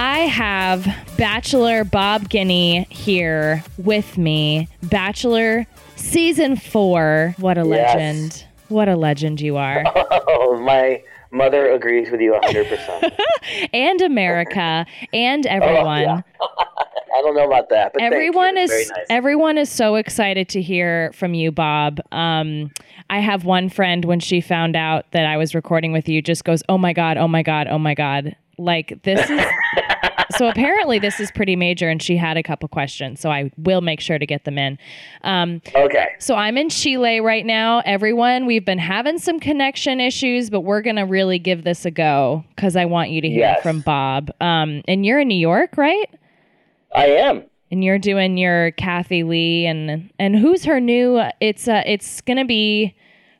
I have Bachelor Bob Guiney here with me. Bachelor season four. What a Yes. legend. What a legend you are. Oh, my mother agrees with you 100%. and America and everyone. Oh, yeah. I don't know about that, but everyone is nice. everyone is so excited to hear from you bob um, i have one friend when she found out that i was recording with you just goes oh my god oh my god oh my god like this is so apparently this is pretty major and she had a couple questions so i will make sure to get them in um, okay. so i'm in chile right now everyone we've been having some connection issues but we're gonna really give this a go because i want you to hear Yes. from bob um, and you're in new york right I am. and you're doing your Kathie Lee and and who's her new? It's uh it's gonna be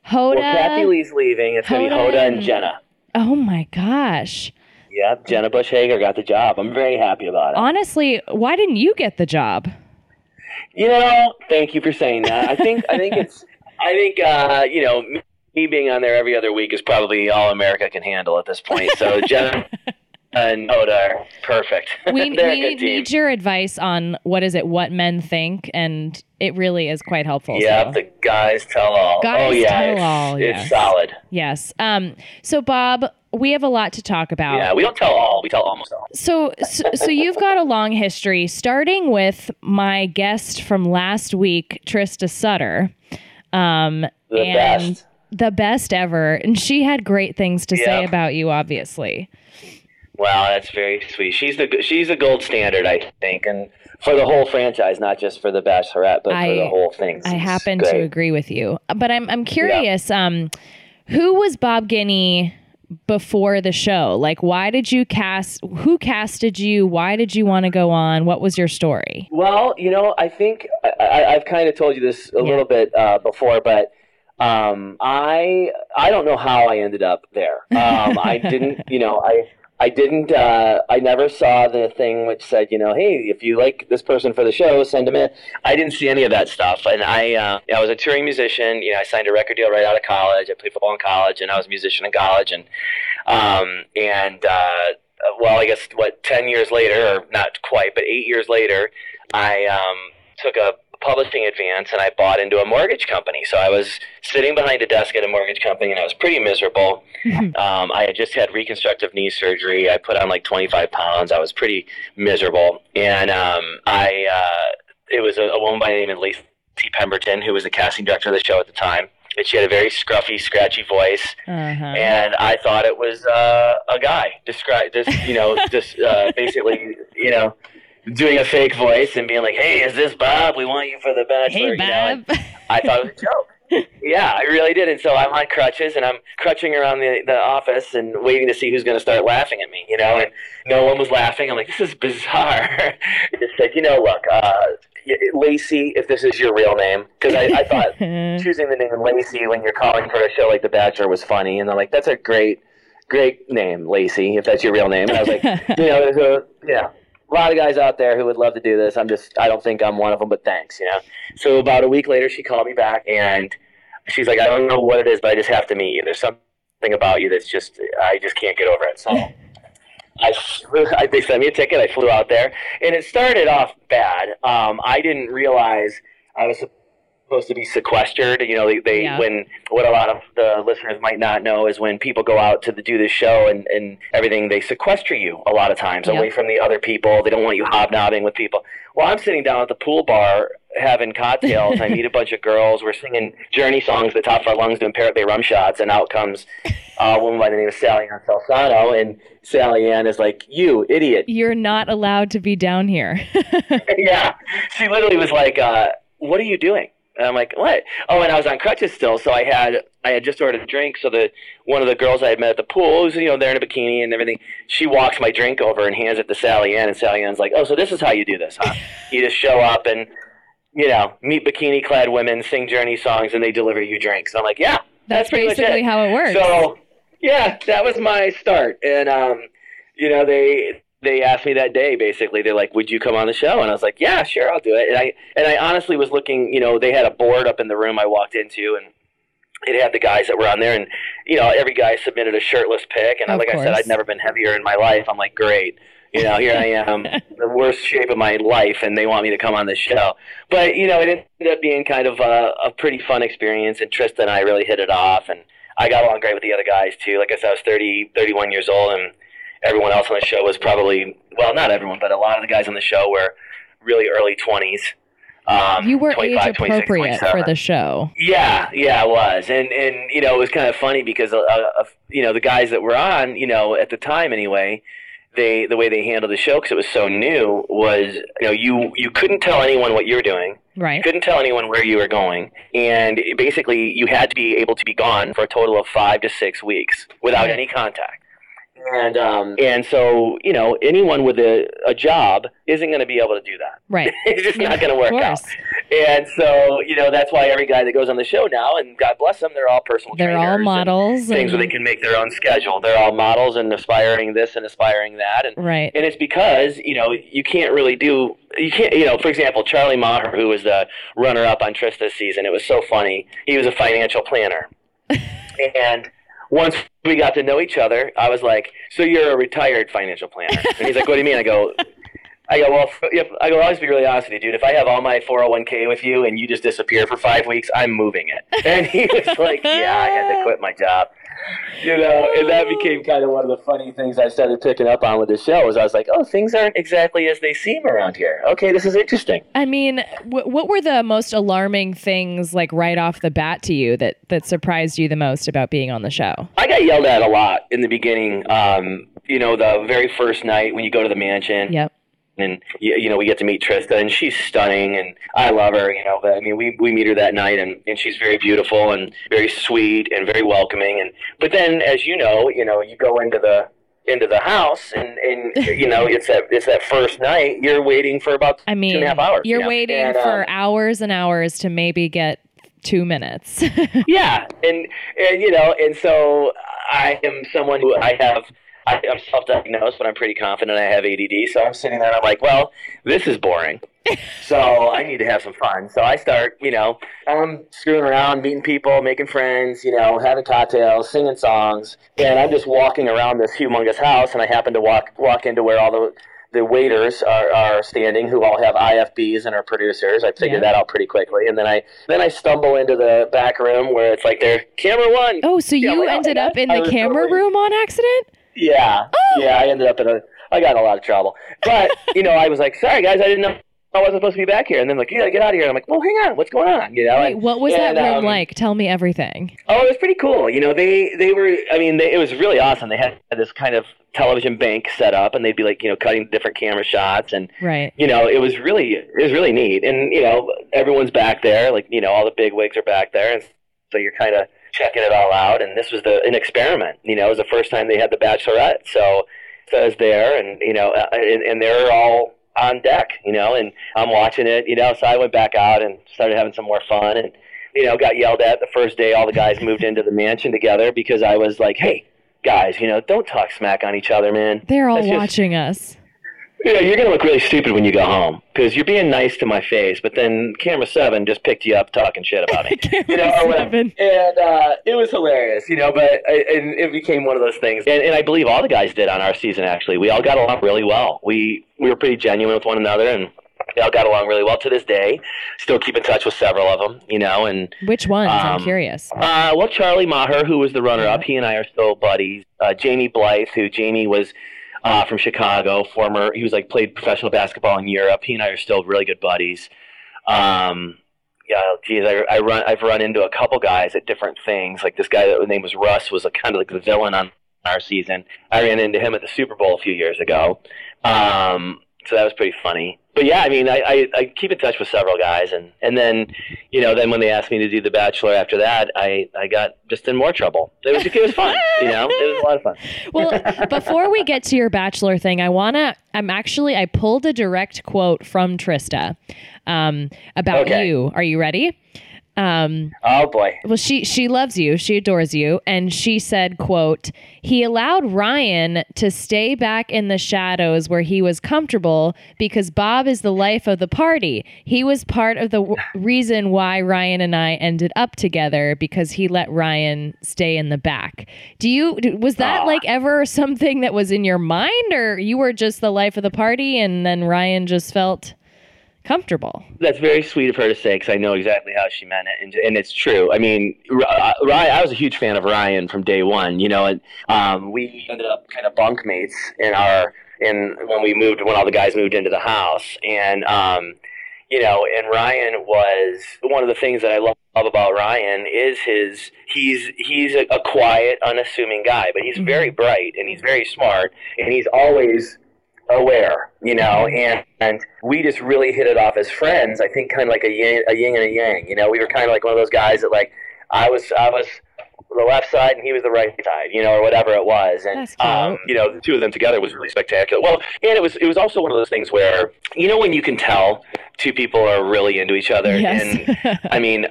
Hoda. Well, Kathie Lee's leaving. It's going to be Hoda Hoda and and- Jenna. Oh my gosh! Yep, Jenna Bush Hager got the job. I'm very happy about it. Honestly, why didn't you get the job? You know, thank you for saying that. I think I think it's I think uh, you know me- me being on there every other week is probably all America can handle at this point. So Jenna and Hoda are perfect. We, we need your advice on what is it? What men think, and it really is quite helpful. Yeah, so. the guys tell all. Guys oh yeah, tell it's, all, It's yes. solid. yes. Um. So Bob, we have a lot to talk about. Yeah, we don't tell all. We tell almost all. So, so, so you've got a long history, starting with my guest from last week, Trista Sutter. Um, The and best. the best ever. And she had great things to say about you, obviously. Wow, that's very sweet. She's the she's the gold standard, I think, and for the whole franchise, not just for the Bachelorette, but I- for the whole thing. I happen to agree with you. But I'm I'm curious, um, who was Bob Guiney before the show? Like why did you cast who casted you? Why did you want to go on? What was your story? Well, you know, I think I, I, I've kind of told you this a Yeah. little bit uh, before, but um, I I don't know how I ended up there. Um, I didn't, you know, I I didn't. Uh, I never saw the thing which said, you know, hey, if you like this person for the show, send them in. I didn't see any of that stuff, and I uh, I was a touring musician. You know, I signed a record deal right out of college. I played football in college, and I was a musician in college, and um, and uh, well, I guess what ten years later, or not quite, but eight years later, I um, took a publishing advance and I bought into a mortgage company. So I was sitting behind a desk at a mortgage company, and I was pretty miserable. um, I had just had reconstructive knee surgery. I put on like 25 pounds. I was pretty miserable, and um, I uh, it was a, a woman by the name of Lacey Pemberton who was the casting director of the show at the time. And she had a very scruffy, scratchy voice, Uh-huh. and I thought it was uh, a guy. Describe just you know just uh, basically you know doing a fake voice and being like, "Hey, is this Bob? We want you for the Bachelor." Hey you know, Bob. I thought it was a joke. yeah, I really did. And so I'm on crutches and I'm crutching around the, the office and waiting to see who's going to start laughing at me, you know, and no one was laughing. I'm like, this is bizarre. I just said, you know, look, uh, Lacey, if this is your real name, because I, I thought choosing the name Lacey when you're calling for a show like The Bachelor was funny. And they're like, that's a great, great name, Lacey, if that's your real name. And I was like, you know, there's a, yeah. A lot of guys out there who would love to do this. I'm just, I don't think I'm one of them, but thanks, you know. So about a week later, she called me back and she's like, I don't know what it is, but I just have to meet you. There's something about you that's just, I just can't get over it. So I, I, they sent me a ticket. I flew out there, and it started off bad. Um, I didn't realize I was supposed to be sequestered. You know, they, they Yeah. when what a lot of the listeners might not know is when people go out to the, do this show and, and everything, they sequester you a lot of times Yep. away from the other people. They don't want you hobnobbing with people. Well, I'm sitting down at the pool bar having cocktails. I meet a bunch of girls. We're singing Journey songs at the top of our lungs, doing Parrot Bay rum shots, and out comes uh, a woman by the name of Sally Ann Salsano, and Sally Ann is like, "You idiot." You're not allowed to be down here. yeah. She literally was like, uh, "What are you doing?" And I'm like, "What?" Oh, and I was on crutches still, so I had I had just ordered a drink. So the one of the girls I had met at the pool, was, you know, there in a bikini and everything, she walks my drink over and hands it to Sally Ann, and Sally Ann's like, "Oh, so this is how you do this, huh? you just show up and." you know, meet bikini clad women, sing Journey songs, and they deliver you drinks. I'm like, yeah, That's, pretty much basically it. how it works. So yeah, that was my start, and um, you know they they asked me that day basically they're like, would you come on the show? And I was like, yeah, sure, I'll do it. And I and I honestly was looking, you know, they had a board up in the room I walked into, and it had the guys that were on there, and you know every guy submitted a shirtless pic, and Of like I said. I'd never been heavier in my life. I'm like, great. You know, here I am, the worst shape of my life, and they want me to come on this show. But you know, it ended up being kind of a, a pretty fun experience, and Tristan and I really hit it off, and I got along great with the other guys too. Like I said, I was 30, 31 years old, and everyone else on the show was probably well, not everyone, but a lot of the guys on the show were really early twenties. Um, you were age appropriate for the show. Yeah, yeah, it was, and and you know it was kind of funny because uh, uh, you know the guys that were on, you know, at the time anyway, they the way they handled the show because it was so new was you know you you couldn't tell anyone what you were doing, you Right. couldn't tell anyone where you were going, and basically you had to be able to be gone for a total of five to six weeks without Right. any contact. And um, and so you know anyone with a, a job isn't going to be able to do that. Right. it's just not going to work out. And so, you know, that's why every guy that goes on the show now, and God bless them, they're all personal They're trainers all and models. Things where they can make their own schedule. They're all models and aspiring this and aspiring that. And, Right. and it's because, you know, you can't really do, you can't, you know, for example, Charlie Maher, who was the runner up on Trista's season, it was so funny. He was a financial planner. and once we got to know each other, I was like, "So you're a retired financial planner?" And he's like, "What do you mean?" I go, "I go, well, if, I go, I'll just be really honest with you, dude. If I have all my 401k with you and you just disappear for five weeks, I'm moving it." And he was like, "Yeah, I had to quit my job." You know, and that became kind of one of the funny things I started picking up on with the show. Was I was like, "Oh, things aren't exactly as they seem around here." Okay, this is interesting. I mean, wh- what were the most alarming things, like right off the bat, to you that that surprised you the most about being on the show? I got yelled at a lot in the beginning. Um, you know, the very first night when you go to the mansion. Yep. And you, you know we get to meet Trista, and she's stunning, and I love her. You know, but I mean, we we meet her that night, and and she's very beautiful and very sweet and very welcoming. And but then, as you know, you know, you go into the into the house, and and you know, it's that it's that first night. You're waiting for about I mean, two and a half hours. you're you know? waiting And, for um, hours and hours to maybe get two minutes. yeah, and and you know, and so I am someone who I have. I, I'm self-diagnosed, but I'm pretty confident I have ADD. So I'm sitting there, and I'm like, well, this is boring. so I need to have some fun. So I start, you know, I'm screwing around, meeting people, making friends, you know, having cocktails, singing songs, and I'm just walking around this humongous house, and I happen to walk walk into where all the the waiters are, are standing who all have IFBs and are producers. I figured Yeah. that out pretty quickly. And then I then I stumble into the back room where it's like they're camera one. oh, so you well, ended up in I the camera room on accident? Yeah. Oh. Yeah, I ended up in a I got in a lot of trouble. But, you know, I was like, sorry guys, I didn't know I wasn't supposed to be back here. And then like, you gotta get out of here. And I'm like, well, hang on, what's going on? You know, Wait, and- what was and, that room um, like? Tell me everything. Oh, it was pretty cool. You know, they they were. I mean, they, it was really awesome. They had this kind of television bank set up, and they'd be like, you know, cutting different camera shots, and Right. you know, it was really it was really neat. And you know, everyone's back there. Like, you know, all the big wigs are back there, and so you're kind of checking it all out. And this was the an experiment. You know, it was the first time they had the Bachelorette, so so I was there, and you know, uh, and, and they're all on deck. You know, and I'm watching it. You know, so I went back out and started having some more fun, and you know, got yelled at the first day. All the guys moved into the mansion together because I was like, hey. Guys, you know, don't talk smack on each other, man. They're all That's just- watching us. Know, you're going to look really stupid when you go home because you're being nice to my face, but then camera seven just picked you up talking shit about me. you know. Seven. and uh, it was hilarious, you know. But I, and it became one of those things, and, and I believe all the guys did on our season. Actually, we all got along really well. We we were pretty genuine with one another, and we all got along really well to this day. Still keep in touch with several of them, you know, and Which ones? I'm Um, curious. uh, well, Charlie Maher, who was the runner-up, he and I are still buddies. Uh, Jamie Blythe, who Jamie was uh, from Chicago, former, he was like played professional basketball in Europe. He and I are still really good buddies. Um, yeah, geez, I, I run, I've run into a couple guys at different things. Like this guy that name was Russ was a kind of like the villain on our season. I ran into him at the Super Bowl a few years ago. Um, so that was pretty funny. But yeah, I mean, I, I, I keep in touch with several guys, and and then, you know, then when they asked me to do The Bachelor after that, I I got just in more trouble. It was it was fun, you know, it was a lot of fun. well, before we get to your bachelor thing, I wanna. I'm actually I pulled a direct quote from Trista um, about Okay. you. Are you ready? Um, Oh boy. well, she she loves you. She adores you, and she said, "quote He allowed Ryan to stay back in the shadows where he was comfortable because Bob is the life of the party. He was part of the w- reason why Ryan and I ended up together because he let Ryan stay in the back. Do you was that Aw. like ever something that was in your mind, or you were just the life of the party, and then Ryan just felt comfortable? That's very sweet of her to say because I know exactly how she meant it, and, and it's true. I mean, R- uh, Ryan, I was a huge fan of Ryan from day one. You know, and um, we ended up kind of bunkmates in our in when we moved when all the guys moved into the house, and um, you know, and Ryan was one of the things that I love about Ryan is his he's he's a, a quiet, unassuming guy, but he's very bright and he's very smart, and he's always aware, you know, and, and we just really hit it off as friends. I think kind of like a yin, a yin and a yang, you know, we were kind of like one of those guys that like, I was, I was the left side and he was the right side, you know, or whatever it was. And, um, you know, the two of them together was really spectacular. Well, and it was, it was also one of those things where, you know, when you can tell two people are really into each other and, Yes. I mean,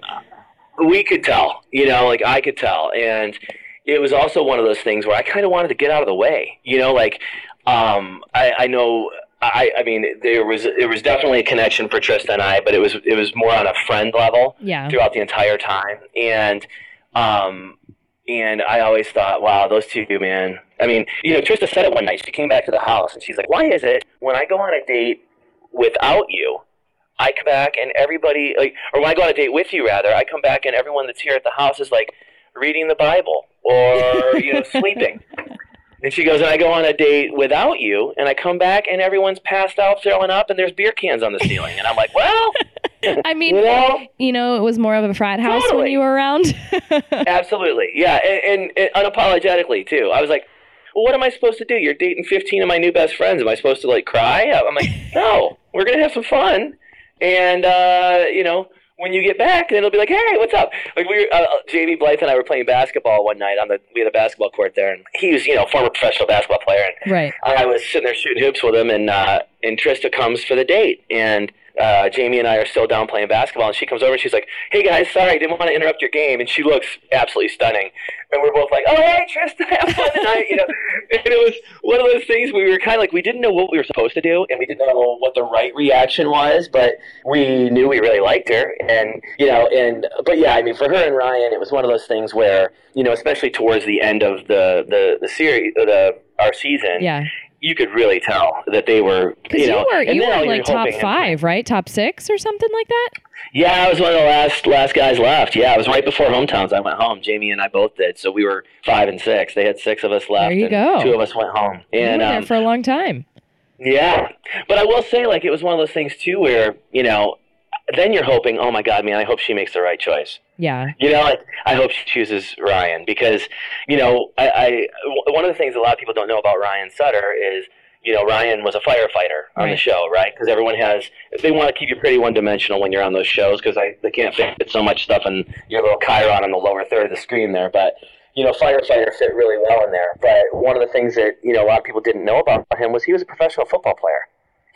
we could tell, you know, like I could tell. And it was also one of those things where I kind of wanted to get out of the way, you know, like, um, I, I know, I, I mean, there was, there was definitely a connection for Trista and I, but it was, it was more on a friend level yeah. throughout the entire time. And, um, and I always thought, wow, those two, man. I mean, you know, Trista said it one night. She came back to the house and she's like, why is it when I go on a date without you, I come back and everybody, like, or when I go on a date with you, rather, I come back and everyone that's here at the house is like reading the Bible or, you know, sleeping. And she goes, and I go on a date without you, and I come back and everyone's passed out, throwing up, and there's beer cans on the ceiling. And I'm like, well, I mean, you know, you know, it was more of a frat house when you were around. Absolutely, yeah, and, and, and unapologetically too. I was like, "Well, what am I supposed to do? You're dating 15 of my new best friends. Am I supposed to like cry?" I'm like, "No, we're gonna have some fun, and uh, you know, when you get back, then it'll be like, hey, what's up?" Like we, were, uh, JB Blythe and I were playing basketball one night on the we had a basketball court there, and he was you know former professional basketball player, and right. I was sitting there shooting hoops with him, and uh, and Trista comes for the date, and uh, Jamie and I are still down playing basketball, and she comes over and she's like, "Hey guys, sorry, I didn't want to interrupt your game," and she looks absolutely stunning, and we're both like, "Oh hey Trista, have fun tonight," you know. And it was one of those things we were kind of like we didn't know what we were supposed to do, and we didn't know what the right reaction was, but we knew we really liked her, and you know, and but yeah, I mean, for her and Ryan, it was one of those things where you know, especially towards the end of the the the series, the our season, Yeah. You could really tell that they were, you you, know, were and you were like top five, right? Top six or something like that. Yeah, I was one of the last last guys left. Yeah, it was right before hometowns. I went home. Jamie and I both did. So we were five and six. They had six of us left. There you go. Two of us went home. you And were there um, for a long time. yeah, but I will say, like, it was one of those things too, where you know, then you're hoping, oh my God, man, I hope she makes the right choice. Yeah. You know, like, I hope she chooses Ryan because, you know, I, I one of the things a lot of people don't know about Ryan Sutter is, you know, Ryan was a firefighter on the show, right? Because everyone has, they want to keep you pretty one dimensional when you're on those shows because they can't fit so much stuff in your little Chiron on the lower third of the screen there. But, you know, firefighter fit really well in there. But one of the things that, you know, a lot of people didn't know about him was he was a professional football player.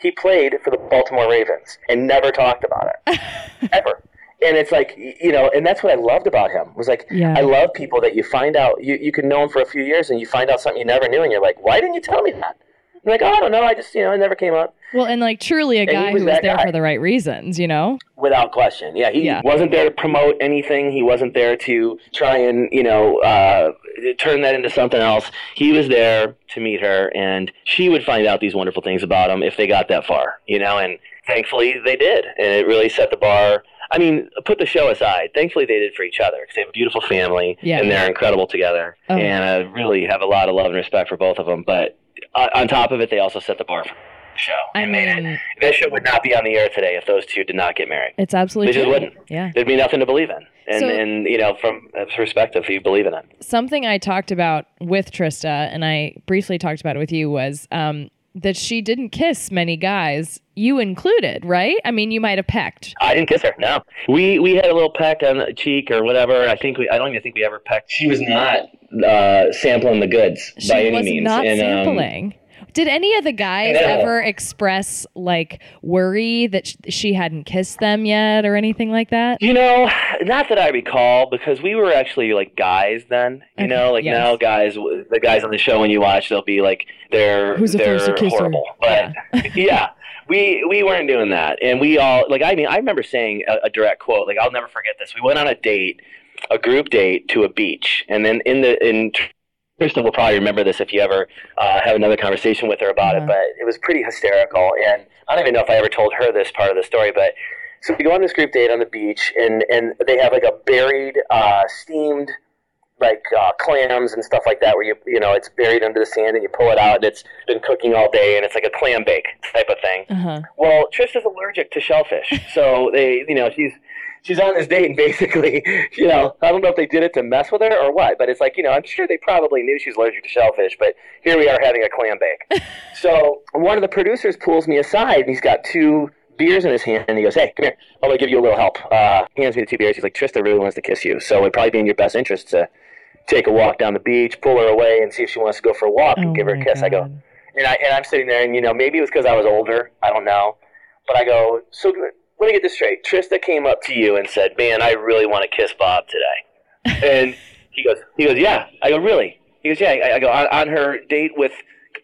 He played for the Baltimore Ravens and never talked about it ever. And it's like you know, and that's what I loved about him was like Yeah. I love people that you find out you you can know him for a few years and you find out something you never knew and you're like, why didn't you tell me that? I'm like, oh, I don't know, I just you know, it never came up. Well, and like truly a And guy was who was there guy. for the right reasons, you know? Without question, yeah, he Yeah. wasn't there to promote anything. He wasn't there to try and you know uh, turn that into something else. He was there to meet her, and she would find out these wonderful things about him if they got that far, you know. And thankfully, they did, and it really set the bar. I mean, put the show aside. Thankfully, they did for each other because they have a beautiful family, Yeah. and they're incredible together. Oh. And I really have a lot of love and respect for both of them. But on, on top of it, they also set the bar for the show. I and made it. mean, This show would not be on the air today if those two did not get married. it's absolutely They just true. wouldn't. Yeah. There'd be nothing to believe in. And, So- and you know, from a perspective, you believe in it. Something I talked about with Trista, and I briefly talked about it with you, was um, that she didn't kiss many guys, you included, right? I mean, you might have pecked. I didn't kiss her. No, we we had a little peck on the cheek or whatever. I think we. I don't even think we ever pecked. She was not uh, sampling the goods She by any was means. not And, um, sampling. Did any of the guys No. ever express like worry that sh- she hadn't kissed them yet or anything like that? You know, not that I recall, because we were actually like guys then. You Okay, know, like yes. now guys, the guys on the show when you watch, they'll be like they're Who's the they're first to kiss her? horrible. But yeah. we we weren't doing that, and we all like. I mean, I remember saying a, a direct quote. Like I'll never forget this. We went on a date, a group date to a beach, and then in the in. Kristen will probably remember this if you ever uh, have another conversation with her about Uh-huh. it, but it was pretty hysterical. And I don't even know if I ever told her this part of the story, but so we go on this group date on the beach, and and they have like a buried, uh, steamed, like uh, clams and stuff like that, where you you know it's buried under the sand, and you pull it out, and it's been cooking all day, and it's like a clam bake type of thing. Uh-huh. Well, Trish is allergic to shellfish, so they you know she's. She's on this date, and basically, you know, I don't know if they did it to mess with her or what, but it's like, you know, I'm sure they probably knew she was allergic to shellfish, but here we are having a clam bake. so one of the producers pulls me aside, and he's got two beers in his hand, and he goes, "Hey, come here. I'm gonna give you a little help." Uh, he hands me the two beers. He's like, "Trista really wants to kiss you, so it'd probably be in your best interest to take a walk down the beach, pull her away, and see if she wants to go for a walk and Oh give her a kiss." I go, and I and I'm sitting there, and you know, maybe it was because I was older. I don't know, but I go, "So let me get this straight. Trista came up to you and said, "Man, I really want to kiss Bob today," and he goes, "He goes, yeah." I go, "Really?" He goes, "Yeah." I, I go on, on her date with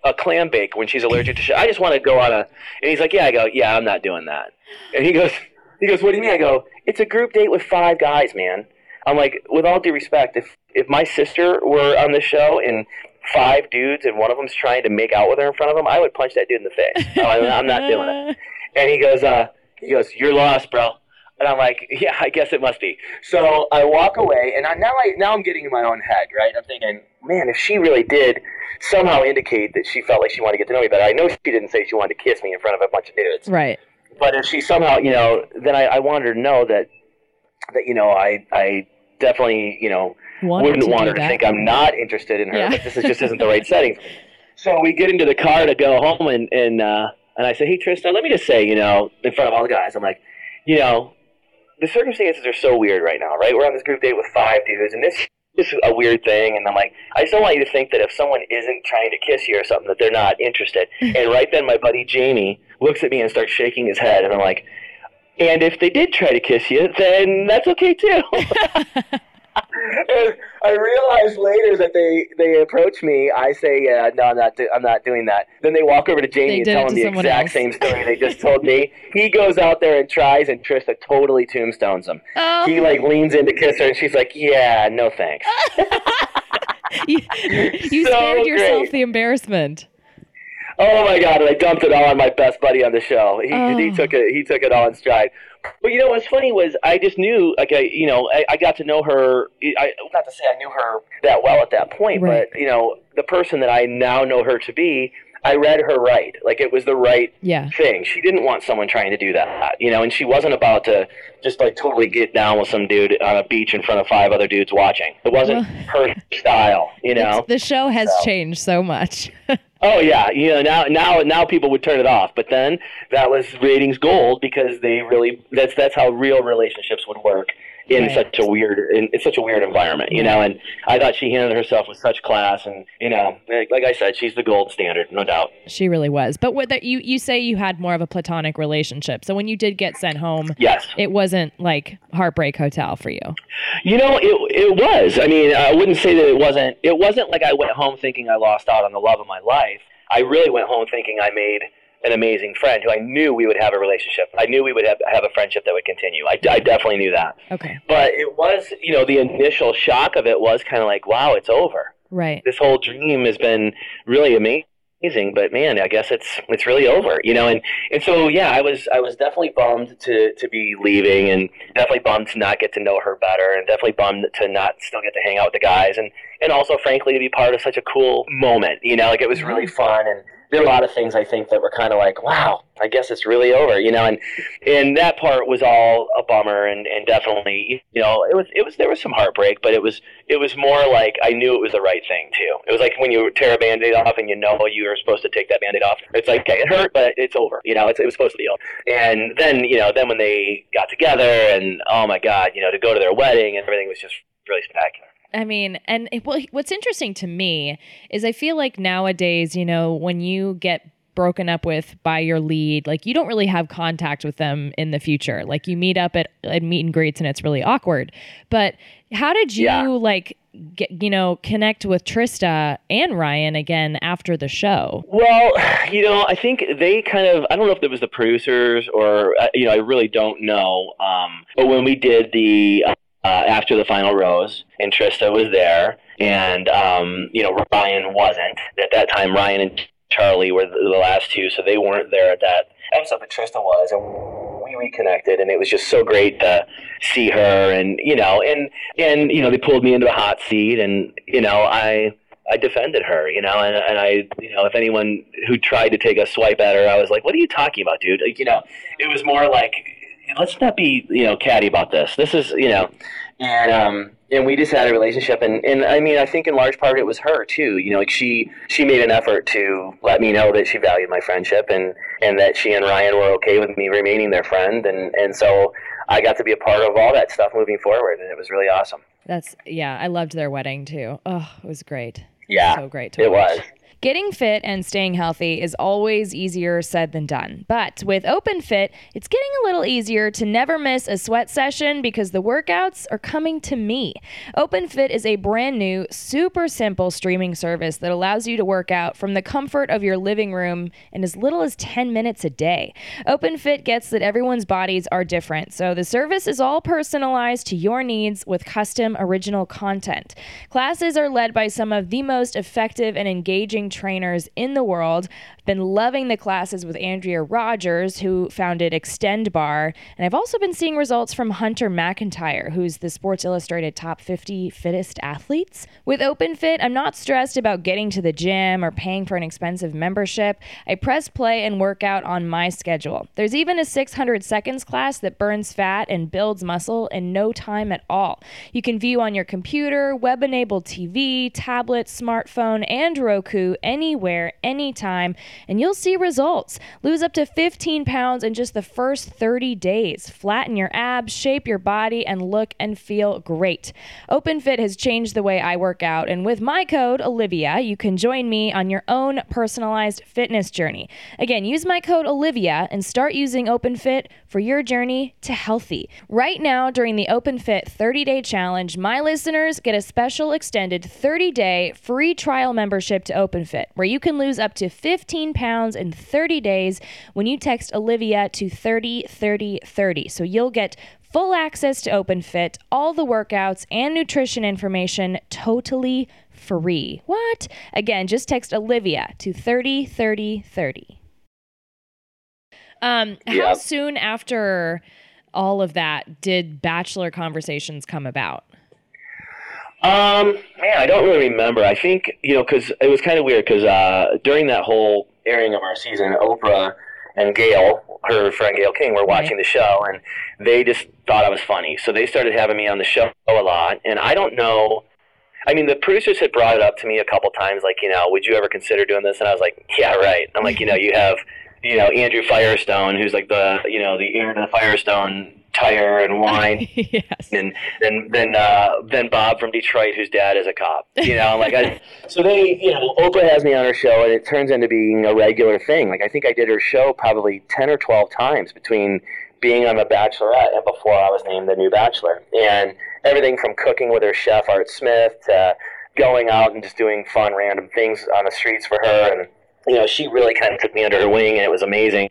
a clam bake when she's allergic to. Sh- I just want to go on a. And he's like, "Yeah." I go, "Yeah, I'm not doing that." And he goes, "He goes, what do you mean?" I go, "It's a group date with five guys, man." I'm like, with all due respect, if if my sister were on the show and five dudes and one of them's trying to make out with her in front of him, I would punch that dude in the face. I'm, I'm not doing it. And he goes, uh, he goes, "You're lost, bro." And I'm like, "Yeah, I guess it must be." So I walk away, and I, now I now I'm getting in my own head, right? I'm thinking, man, if she really did somehow indicate that she felt like she wanted to get to know me better, I know she didn't say she wanted to kiss me in front of a bunch of dudes. Right. But if she somehow, you know, then I, I wanted her to know that that you know I I definitely you know Wanted wouldn't to want her to think I'm not interested in her, Yeah. but this is, just isn't the right setting. So we get into the car to go home, and and uh, and I say, hey Tristan, let me just say, you know, in front of all the guys, I'm like, you know, the circumstances are so weird right now, right? We're on this group date with five dudes, and this is a weird thing, and I'm like, I just don't want you to think that if someone isn't trying to kiss you or something, that they're not interested. and right then, my buddy Jamie looks at me and starts shaking his head, and I'm like. And if they did try to kiss you, then that's okay too. and I realized later that they they approach me. I say, "Yeah, no, I'm not. Do- I'm not doing that." Then they walk over to Jamie and tell him the exact else. same story they just told me. He goes out there and tries, and Trista totally tombstones him. Oh, He like leans in to kiss her, and she's like, "Yeah, no thanks." you, you So spared yourself great. the embarrassment. Oh my god! And I dumped it all on my best buddy on the show. He, he Oh. took it. He took it all in stride. But you know what's funny was I just knew, like I, you know, I, I got to know her. I not to say I knew her that well at that point, Right. but you know, the person that I now know her to be, I read her right. Like it was the right Yeah. thing. She didn't want someone trying to do that, you know, and she wasn't about to just like totally get down with some dude on a beach in front of five other dudes watching. It wasn't her style, you know. The show has So. changed so much. Oh yeah, you know now now now people would turn it off, but then that was ratings gold because they really that's that's how real relationships would work in Right. such a weird in, in such a weird environment, you know. And I thought she handled herself with such class, and you know, like, like I said, she's the gold standard, no doubt. she really was. But what that you you say you had more of a platonic relationship. So when you did get sent home, Yes, it wasn't like Heartbreak Hotel for you. you know it it was. I mean, I wouldn't say that it wasn't. It wasn't like I went home thinking I lost out on the love of my life. I really went home thinking I made an amazing friend who I knew we would have a relationship. I knew we would have, have a friendship that would continue. I, I definitely knew that. Okay. But it was, you know, the initial shock of it was kind of like, wow, it's over. Right. This whole dream has been really amazing, but man, I guess it's it's really over, you know. And and so yeah, I was I was definitely bummed to to be leaving, and definitely bummed to not get to know her better, and definitely bummed to not still get to hang out with the guys, and and also frankly to be part of such a cool moment, you know, like it was really fun and. There are a lot of things I think that were kind of like, wow, I guess it's really over, you know, and and that part was all a bummer, and and definitely, you know, it was it was there was some heartbreak, but it was it was more like I knew it was the right thing too. It was like when you tear a band-aid off and you know you were supposed to take that band-aid off. It's like okay, it hurt, but it's over, you know. It was supposed to be over. And then you know, then when they got together, and oh my god, you know, to go to their wedding and everything was just really spectacular. I mean, and it, well, what's interesting to me is I feel like nowadays, you know, when you get broken up with by your lead, like you don't really have contact with them in the future. Like you meet up at, at meet and greets and it's really awkward. But how did you Yeah. like get, you know, connect with Trista and Ryan again after the show? Well, you know, I think they kind of, I don't know if it was the producers or, uh, you know, I really don't know. Um, but when we did the, uh, after the final rose, and Trista was there, and, um, you know, Ryan wasn't. At that time, Ryan and Charlie were the, the last two, so they weren't there at that episode, but Trista was. And we reconnected, and it was just so great to see her, and, you know, and, and, you know, they pulled me into a hot seat, and, you know, I, I defended her, you know, and, and I, you know, if anyone who tried to take a swipe at her, I was like, what are you talking about, dude? Like, you know, it was more like, let's not be, you know, catty about this. This is, you know, and, um, and we just had a relationship and, and I mean I think in large part it was her too you know like she she made an effort to let me know that she valued my friendship and and that she and Ryan were okay with me remaining their friend and and so I got to be a part of all that stuff moving forward and it was really awesome That's yeah, I loved their wedding too. Oh, it was great. yeah so great to it watch. was Getting fit and staying healthy is always easier said than done. But with OpenFit, it's getting a little easier to never miss a sweat session because the workouts are coming to me. OpenFit is a brand new, super simple streaming service that allows you to work out from the comfort of your living room in as little as 10 minutes a day. OpenFit gets that everyone's bodies are different, so the service is all personalized to your needs with custom original content. Classes are led by some of the most effective and engaging trainers in the world. Been loving the classes with Andrea Rogers, who founded Xtend Barre, and I've also been seeing results from Hunter McIntyre, who's the Sports Illustrated Top 50 Fittest Athletes. With OpenFit, I'm not stressed about getting to the gym or paying for an expensive membership. I press play and work out on my schedule. There's even a 600 seconds class that burns fat and builds muscle in no time at all. You can view on your computer, web enabled TV, tablet, smartphone, and Roku anywhere, anytime, and you'll see results. Lose up to 15 pounds in just the first 30 days. Flatten your abs, shape your body, and look and feel great. OpenFit has changed the way I work out, and with my code, Olivia, you can join me on your own personalized fitness journey. Again, use my code Olivia and start using OpenFit for your journey to healthy. Right now, during the OpenFit 30 day challenge, my listeners get a special extended 30 day free trial membership to OpenFit, where you can lose up to 15 pounds in 30 days when you text Olivia to 303030. So you'll get full access to OpenFit, all the workouts and nutrition information totally free. What? Again, just text Olivia to 303030. Um, how soon after all of that did Bachelor conversations come about? Um, man, I don't really remember. I think you know because it was kind of weird because uh, during that whole airing of our season, Oprah and Gail, her friend Gail King, were watching the show, and they just thought I was funny, so they started having me on the show a lot. And I don't know. I mean, the producers had brought it up to me a couple times, like, you know, would you ever consider doing this? And I was like, yeah, right. I'm like, you know, you have, you know, Andrew Firestone, who's like the, you know, the heir to the Firestone tire and wine yes. and then then uh, then Bob from Detroit, whose dad is a cop. You know, like I, so they, you know, Oprah has me on her show, and it turns into being a regular thing. Like I think I did her show probably ten or twelve times between being on The Bachelorette and before I was named the new Bachelor, and everything from cooking with her chef Art Smith to going out and just doing fun random things on the streets for her and you know, she really kind of took me under her wing, and it was amazing.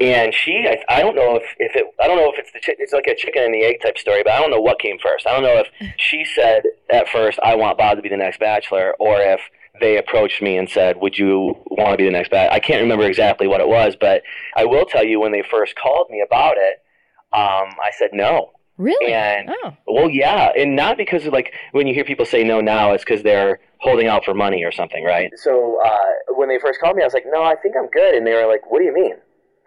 And she, I, I don't know if, if it, I don't know if it's the, it's like a chicken and the egg type story, but I don't know what came first. I don't know if she said at first, "I want Bob to be the next Bachelor," or if they approached me and said, "Would you want to be the next Bachelor?" I can't remember exactly what it was, but I will tell you when they first called me about it, um, I said no. Really? And oh. well, yeah, and not because of like when you hear people say no now, it's because they're holding out for money or something, right? So uh, when they first called me, I was like, no, I think I'm good. And they were like, what do you mean?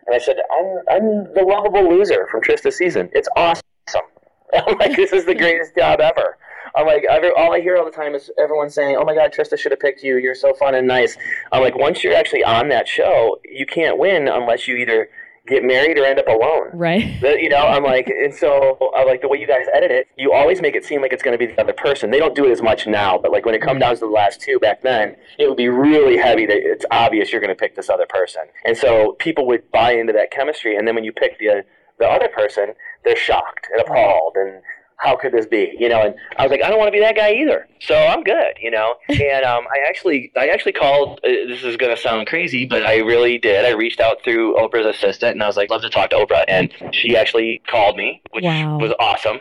And I said, I'm, I'm the lovable loser from Trista's season. It's awesome. I'm like, this is the greatest job ever. I'm like, every, all I hear all the time is everyone saying, "Oh my God, Trista should have picked you. You're so fun and nice." I'm like, once you're actually on that show, you can't win unless you either get married or end up alone. Right. The, you know, I'm like, and so I like the way you guys edit it. You always make it seem like it's going to be the other person. They don't do it as much now, but like when it comes mm-hmm. down to the last two back then, it would be really heavy. That it's obvious you're going to pick this other person, and so people would buy into that chemistry. And then when you pick the the other person, they're shocked and appalled and how could this be? You know, and I was like, I don't want to be that guy either. So I'm good, you know. And um, I actually, I actually called. Uh, this is going to sound crazy, but I really did. I reached out through Oprah's assistant, and I was like, love to talk to Oprah, and she actually called me, which Wow. was awesome.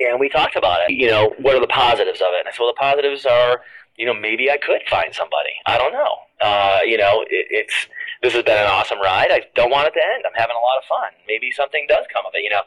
And we talked about it. You know, what are the positives of it? And I said, well, the positives are, you know, maybe I could find somebody. I don't know. Uh, you know, it, it's this has been an awesome ride. I don't want it to end. I'm having a lot of fun. Maybe something does come of it. You know.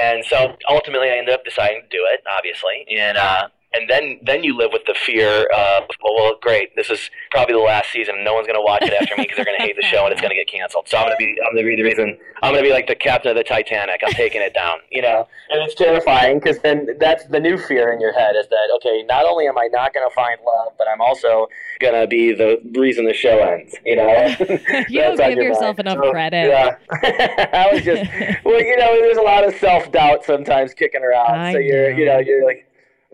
And so ultimately, I ended up deciding to do it, obviously. And uh, and then then you live with the fear of, well, well, great, this is probably the last season. No one's going to watch it after me because they're going to hate the show and it's going to get canceled. So I'm going to be I'm going to be the reason. I'm going to be like the captain of the Titanic. I'm taking it down, you know. And it's terrifying because then that's the new fear in your head is that okay, not only am I not going to find love, but I'm also going to be the reason the show ends. You know. You don't give your yourself mind. enough So, credit. Yeah. I was just well, you know, there's a lot of self doubt sometimes kicking around. I so you're, you know. know, you're like,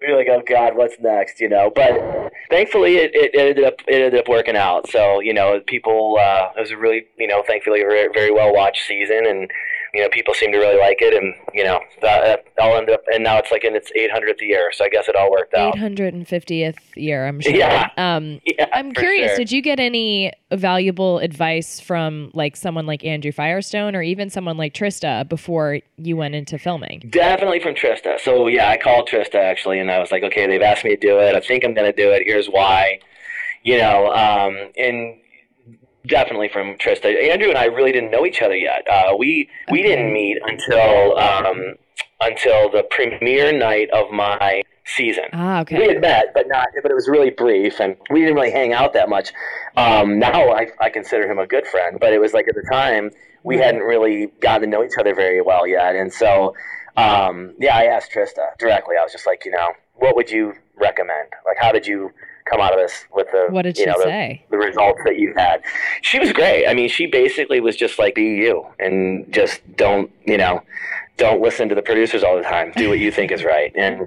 you're like, oh God, what's next? You know. But thankfully, it, it ended up it ended up working out. So you know, people, uh, it was a really, you know, thankfully a very, very well watched season, and you know, people seem to really like it, and you know, that all ended up, and now it's like in its 800th year. So I guess it all worked out. 850th year, I'm sure. Yeah. Um, Yeah, I'm curious, sure. did you get any valuable advice from like someone like Andrew Firestone or even someone like Trista before you went into filming? Definitely from Trista. So yeah, I called Trista actually, and I was like, okay, they've asked me to do it. I think I'm going to do it. Here's why. You know, um, and definitely from Trista. Andrew and I really didn't know each other yet. Uh, we we Okay. didn't meet until um, until the premiere night of my season. Ah, We had met, but not. But it was really brief, and we didn't really hang out that much. Um, now I, I consider him a good friend, but it was like at the time we hadn't really gotten to know each other very well yet, and so um, yeah, I asked Trista directly. I was just like, you know, what would you recommend? Like, how did you come out of this with the What did you she know, the- say? the results that you had. She was great. I mean, she basically was just like, be you and just don't, you know, don't listen to the producers all the time. Do what you think is right. And,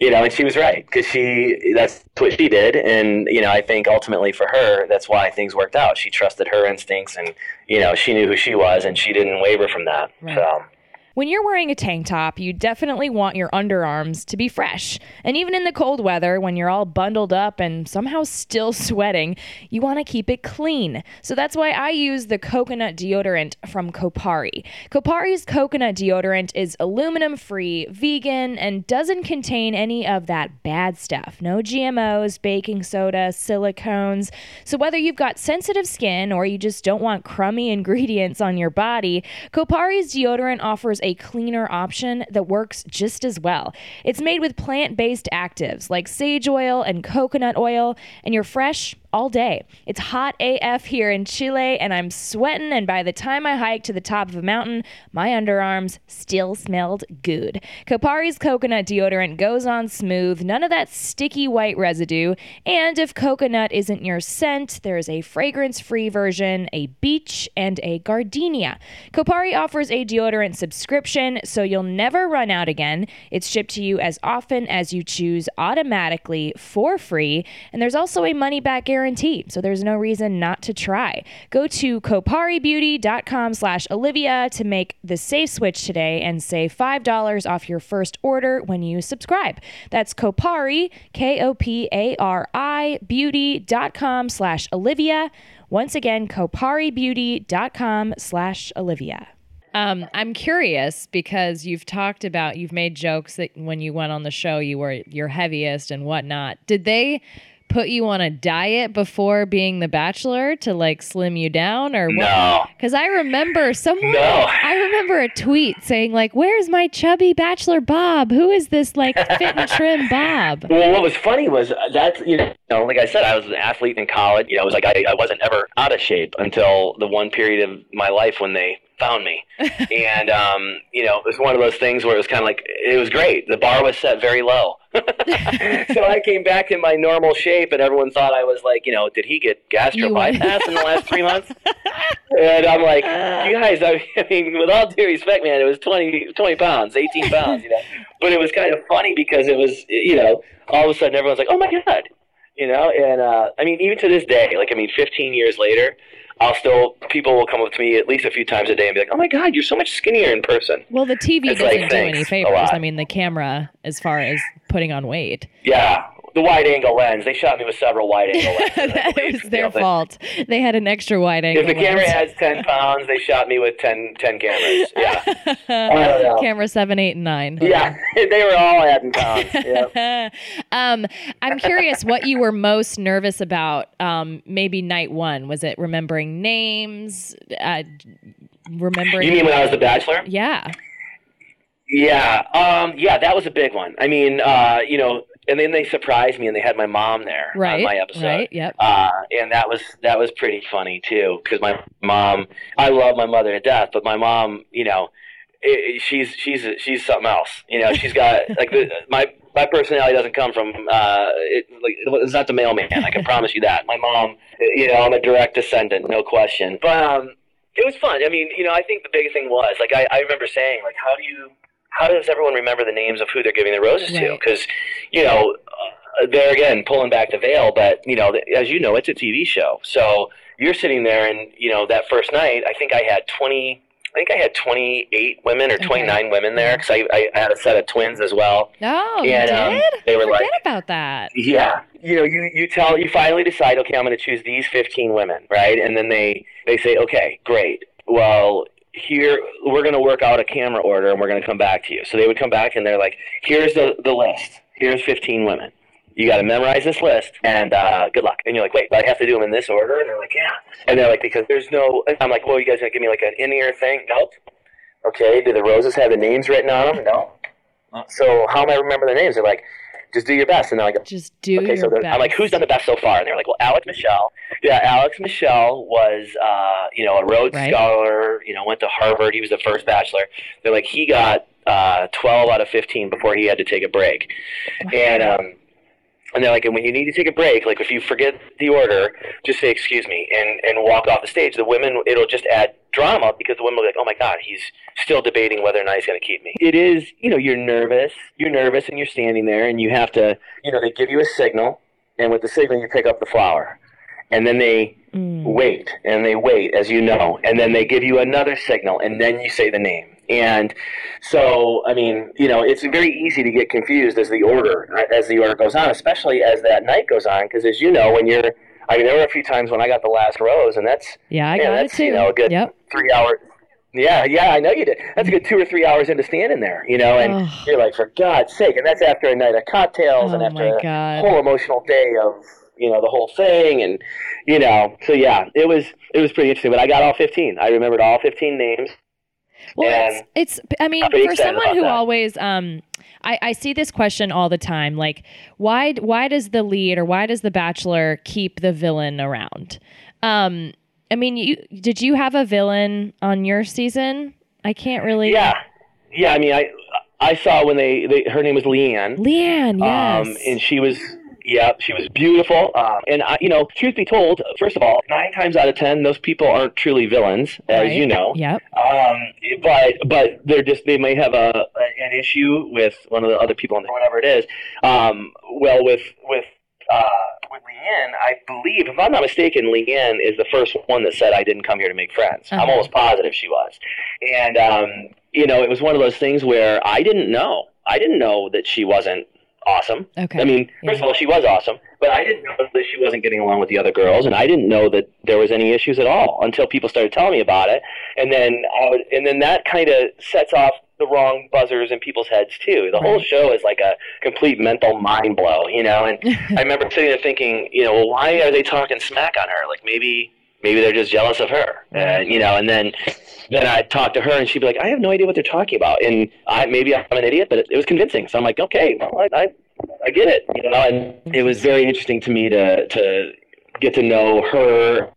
you know, and she was right because she, that's what she did. And, you know, I think ultimately for her, that's why things worked out. She trusted her instincts and, you know, she knew who she was and she didn't waver from that. Right. So. When you're wearing a tank top, you definitely want your underarms to be fresh. And even in the cold weather, when you're all bundled up and somehow still sweating, you want to keep it clean. So that's why I use the coconut deodorant from Kopari. Kopari's coconut deodorant is aluminum free, vegan, and doesn't contain any of that bad stuff. No GMOs, baking soda, silicones. So whether you've got sensitive skin or you just don't want crummy ingredients on your body, Kopari's deodorant offers a cleaner option that works just as well. It's made with plant based actives like sage oil and coconut oil, and you're fresh all day. It's hot AF here in Chile, and I'm sweating. And by the time I hiked to the top of a mountain, my underarms still smelled good. Kopari's coconut deodorant goes on smooth, none of that sticky white residue. And if coconut isn't your scent, there's a fragrance free version, a beach, and a gardenia. Kopari offers a deodorant subscription, so you'll never run out again. It's shipped to you as often as you choose automatically for free. And there's also a money back guarantee, so there's no reason not to try. Go to koparibeauty.com slash Olivia to make the safe switch today and save $5 off your first order when you subscribe. That's Kopari, K-O-P-A-R-I, beauty.com slash Olivia. Once again, koparibeauty.com slash Olivia. Um, I'm curious because you've talked about you've made jokes that when you went on the show you were your heaviest and whatnot. Did they put you on a diet before being the bachelor to like slim you down or what? No. Because I remember someone, No. I remember a tweet saying like, "Where's my chubby bachelor Bob? Who is this like fit and trim Bob?" Well, what was funny was that you know, like I said, I was an athlete in college. You know, it was like I, I wasn't ever out of shape until the one period of my life when they found me, and um, you know, it was one of those things where it was kind of like it was great. The bar was set very low, so I came back in my normal shape, and everyone thought I was like, you know, did he get gastro bypass in the last three months? And I'm like, you guys, I, I mean, with all due respect, man, it was 20, 20 pounds, 18 pounds, you know. But it was kind of funny because it was, you know, all of a sudden everyone's like, oh my God, you know. And uh, I mean, even to this day, like, I mean, 15 years later, I'll still, people will come up to me at least a few times a day and be like, oh my God, you're so much skinnier in person. Well, the TV It's doesn't like, do any favors. I mean, the camera, as far as putting on weight, Yeah. The wide angle lens. They shot me with several wide angle lenses. That was You their know, fault. They had an extra wide angle. If the camera lens. has 10 pounds, they shot me with 10, 10 cameras. Yeah. I don't know. camera seven, eight, and nine. Yeah. They were all adding pounds. Yeah. um, I'm curious what you were most nervous about. Um, maybe night one was it remembering names, uh, remembering? You mean when I was the bachelor? yeah, Yeah. Um, yeah, that was a big one. I mean, uh, you know, and then they surprised me and they had my mom there right, on my episode. right, yep. Uh, and that was that was pretty funny too because my mom, I love my mother to death, but my mom, you know, i i- she's she's she's something else. You know, she's got like the, my my personality doesn't come from uh, it, like it's not the mailman. I can promise you that. My mom, you know, I'm a direct descendant, no question. But um, it was fun. I mean, you know, I think the biggest thing was like I, I remember saying like, how do you how does everyone remember the names of who they're giving the roses to? Because you know, uh, there again, pulling back the veil, but you know, as you know, it's a TV show, so you're sitting there, and you know, that first night, I think I had twenty. I think I had 28 women or Okay. 29 women there because I, I had a set of twins as well. Oh, and you um, did? they were Forget like, about that. yeah. You know, you, you tell you finally decide, okay, I'm going to choose these 15 women, right? And then they they say, okay, great. Well, here we're going to work out a camera order, and we're going to come back to you. So they would come back, and they're like, here's the the list. Here's 15 women. You got to memorize this list, and uh, good luck. And you're like, wait, do I have to do them in this order? And they're like, yeah. And they're like, because there's no. I'm like, well, you guys going to give me like an in-ear thing? Nope. Okay. Do the roses have the names written on them? No. So how am I remember their names? They're like, just do your best. And they're like, Just do Okay, your so. I'm like, who's done the best so far? And they're like, well, Alex Michel. Yeah, Alex Michel was, uh, you know, a Rhodes Right. Scholar. You know, went to Harvard. He was the first bachelor. They're like, he got uh, 12 out of 15 before he had to take a break. And um, and they're like, and when you need to take a break, like if you forget the order, just say excuse me and and walk off the stage. The women, it'll just add drama because the women will be like, oh my god, he's still debating whether or not he's going to keep me. It is, you know, you're nervous, you're nervous, and you're standing there, and you have to, you know, they give you a signal, and with the signal you pick up the flower, and then they Mm. wait and they wait as you know and then they give you another signal and then you say the name and so i mean you know it's very easy to get confused as the order as the order goes on especially as that night goes on because as you know when you're i mean there were a few times when i got the last rose and that's Yeah, I yeah, got it that's too. you know a good Yep. three hours yeah yeah i know you did that's a good two or three hours into standing there you know and Ugh. you're like for god's sake and that's after a night of cocktails and Oh after a God. whole emotional day of you know the whole thing and you know so yeah it was it was pretty interesting but i got all 15 i remembered all 15 names Well, And it's, it's, I mean, for someone who that. always, um, I, I see this question all the time, like, why, why does the lead or why does the bachelor keep the villain around? Um, I mean, you, did you have a villain on your season? I can't really. yeah yeah i mean i i saw when they, they her name was leanne Leanne, yes. um and she was yeah she was beautiful uh, and I, you know truth be told first of all nine times out of ten those people aren't truly villains as Right. you know Yep. Um, but but they're just they may have a an issue with one of the other people, or whatever it is. Um, well, with with uh, with Leanne, I believe, if I'm not mistaken, Leanne is the first one that said I didn't come here to make friends. I'm Uh-huh. almost positive she was, and um, you know, it was one of those things where I didn't know. I didn't know that she wasn't awesome. Okay. I mean, Yeah. first of all, she was awesome, but I didn't know that she wasn't getting along with the other girls, and I didn't know that there was any issues at all until people started telling me about it, and then I would, and then that kind of sets off the wrong buzzers in people's heads too. The whole show is like a complete mental mind blow, you know. And I remember sitting there thinking, you know, well, why are they talking smack on her? Like maybe maybe they're just jealous of her, and you know. And then then I'd talk to her, and she'd be like, I have no idea what they're talking about, and I maybe I'm an idiot, but it, it was convincing. So I'm like, okay, well, I, I I get it, you know. And it was very interesting to me to to get to know her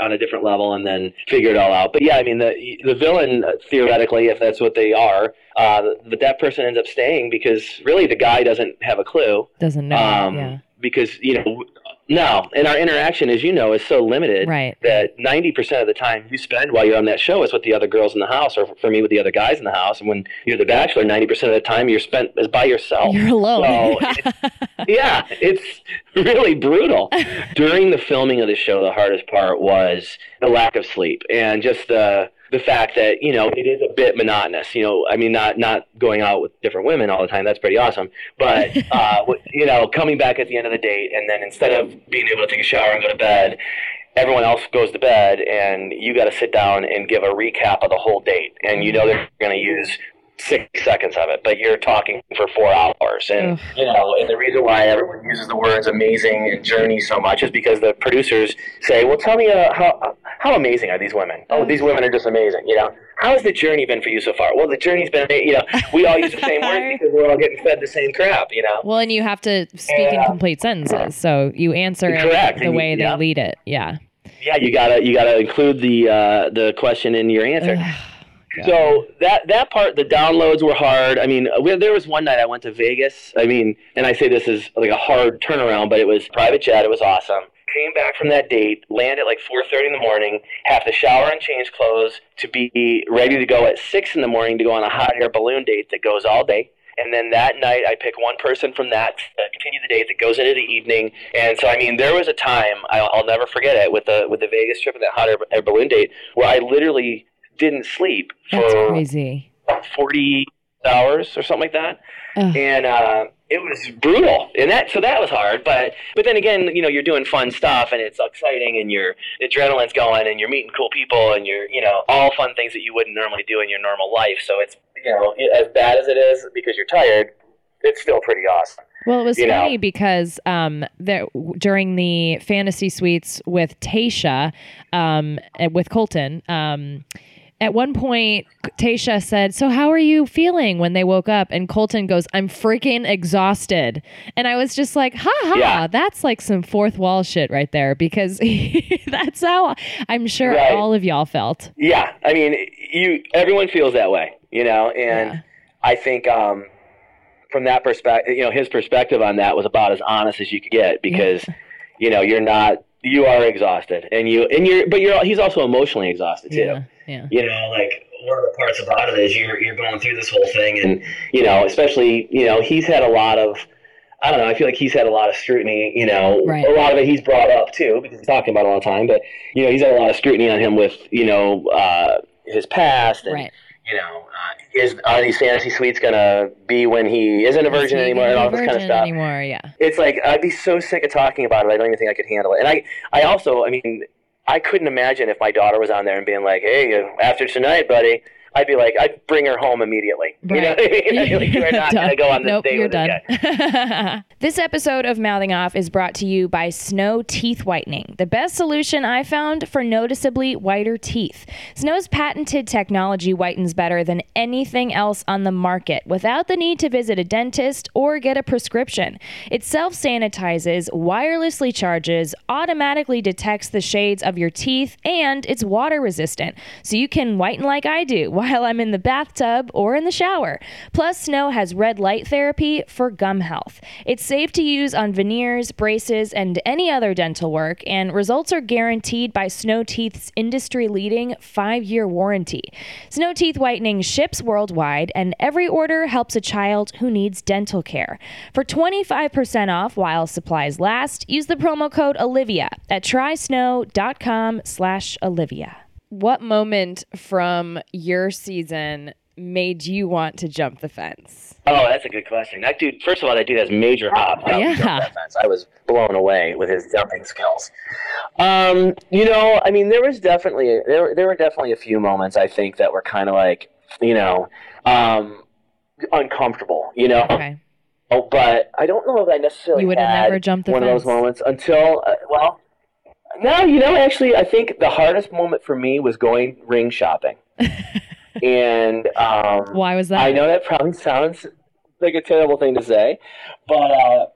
on a different level and then figure it all out. But yeah, I mean the the villain uh, theoretically, if that's what they are, uh, but that person ends up staying because really the guy doesn't have a clue. Doesn't know. Um, yeah. Because you know, no, and our interaction, as you know, is so limited Right. that ninety percent of the time you spend while you're on that show is with the other girls in the house, or for me with the other guys in the house. And when you're the bachelor, ninety percent of the time you're spent is by yourself. You're alone. So yeah, it's really brutal. During the filming of the show, the hardest part was the lack of sleep and just the the fact that you know it is a bit monotonous. You know, I mean, not not going out with different women all the time. That's pretty awesome. But uh, you know, coming back at the end of the date, and then instead of being able to take a shower and go to bed. Everyone else goes to bed, and you got to sit down and give a recap of the whole date. And you know they're going to use six seconds of it, but you're talking for four hours. And you know, and the reason why everyone uses the words amazing and journey so much is because the producers say, "Well, tell me uh, how how amazing are these women? Oh, these women are just amazing. You know, how has the journey been for you so far? Well, the journey's been, you know, we all use the same words because we're all getting fed the same crap. You know, Well, and you have to speak in complete sentences, so you answer Correct, the and you- way they yeah. lead it. Yeah. yeah, you gotta you gotta include the uh, the question in your answer. So that that part, the downloads were hard. I mean, we, there was one night I went to Vegas. I mean, and I say this is like a hard turnaround, but it was private jet. It was awesome. Came back from that date, land at like 4:30 in the morning, have to shower and change clothes to be ready to go at six in the morning to go on a hot air balloon date that goes all day. And then that night, I pick one person from that to continue the date that goes into the evening. And so, I mean, there was a time I'll, I'll never forget it with the with the Vegas trip and that hot air, air balloon date where I literally didn't sleep That's for crazy. 40 hours or something like that. Ugh. And uh, it was brutal. And that so that was hard, but but then again, you know, you're doing fun stuff and it's exciting and your adrenaline's going and you're meeting cool people and you're, you know, all fun things that you wouldn't normally do in your normal life. So it's, you know, as bad as it is because you're tired, it's still pretty awesome. Well, it was you know. funny because um, there during the fantasy suites with Tayshia, um, and with Colton. Um, at one point, Tayshia said, "So how are you feeling?" When they woke up, and Colton goes, "I'm freaking exhausted," and I was just like, "Ha ha!" Yeah. That's like some fourth wall shit right there because that's how I'm sure Right. all of y'all felt. Yeah, I mean, you everyone feels that way, you know, and Yeah. I think um, from that perspective, you know, his perspective on that was about as honest as you could get because, you know, you're not, you are exhausted, and you and you're, but you're, he's also emotionally exhausted too. Yeah. You know, like one of the parts about it is you're you're going through this whole thing, and you know, especially you know, he's had a lot of. I don't know. I feel like he's had a lot of scrutiny. You know, Right. a lot of it he's brought up too because he's talking about it all the time. But you know, he's had a lot of scrutiny on him with you know uh, his past and Right. you know, uh, is are these fantasy suites gonna be when he isn't a virgin anymore and all this kind of stuff? Anymore, yeah. It's like I'd be so sick of talking about it. I don't even think I could handle it. And I, I also, I mean, I couldn't imagine if my daughter was on there and being like, "Hey, after tonight, buddy." I'd be like, I'd bring her home immediately. You know what I mean? I'd like, you are not going to go on this nope, date you're done. This episode of Mouthing Off is brought to you by Snow Teeth Whitening, the best solution I found for noticeably whiter teeth. Snow's patented technology whitens better than anything else on the market without the need to visit a dentist or get a prescription. It self sanitizes, wirelessly charges, automatically detects the shades of your teeth, and it's water resistant, so you can whiten like I do while I'm in the bathtub or in the shower. Plus, Snow has red light therapy for gum health. It's safe to use on veneers, braces, and any other dental work, and results are guaranteed by Snow Teeth's industry leading five year warranty. Snow Teeth Whitening ships worldwide, and every order helps a child who needs dental care. For 25% off while supplies last, use the promo code Olivia at trysnow.com slash Olivia. What moment from your season made you want to jump the fence? Oh, that's a good question. That dude, first of all, that dude has major hops. Yeah. fence. I was blown away with his jumping skills. Um, you know, I mean, there was definitely there there were definitely a few moments I think that were kind of like, you know, um, uncomfortable, you know. Okay. Oh, but I don't know if I necessarily You would have never jumped the one of fence? those moments until uh, well. No, you know, actually, I think the hardest moment for me was going ring shopping, and um, Why was that? I know that probably sounds like a terrible thing to say, but uh,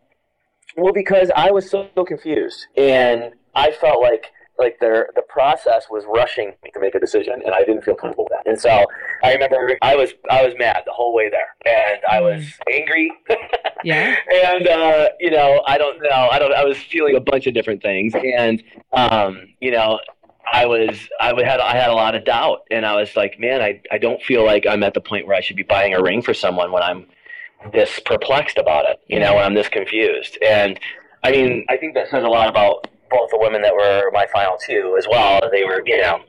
well, because I was so, so confused, and I felt like like the the process was rushing me to make a decision, and I didn't feel comfortable with that. And so I remember I was I was mad the whole way there, and I was angry, Yeah. and uh, you know I don't know I don't I was feeling a bunch of different things, and um, you know. I was I would had I had a lot of doubt and I was like, man, I, I don't feel like I'm at the point where I should be buying a ring for someone when I'm this perplexed about it, you know, when I'm this confused. And I mean, I think that says a lot about both the women that were my final two as well. They were, you know,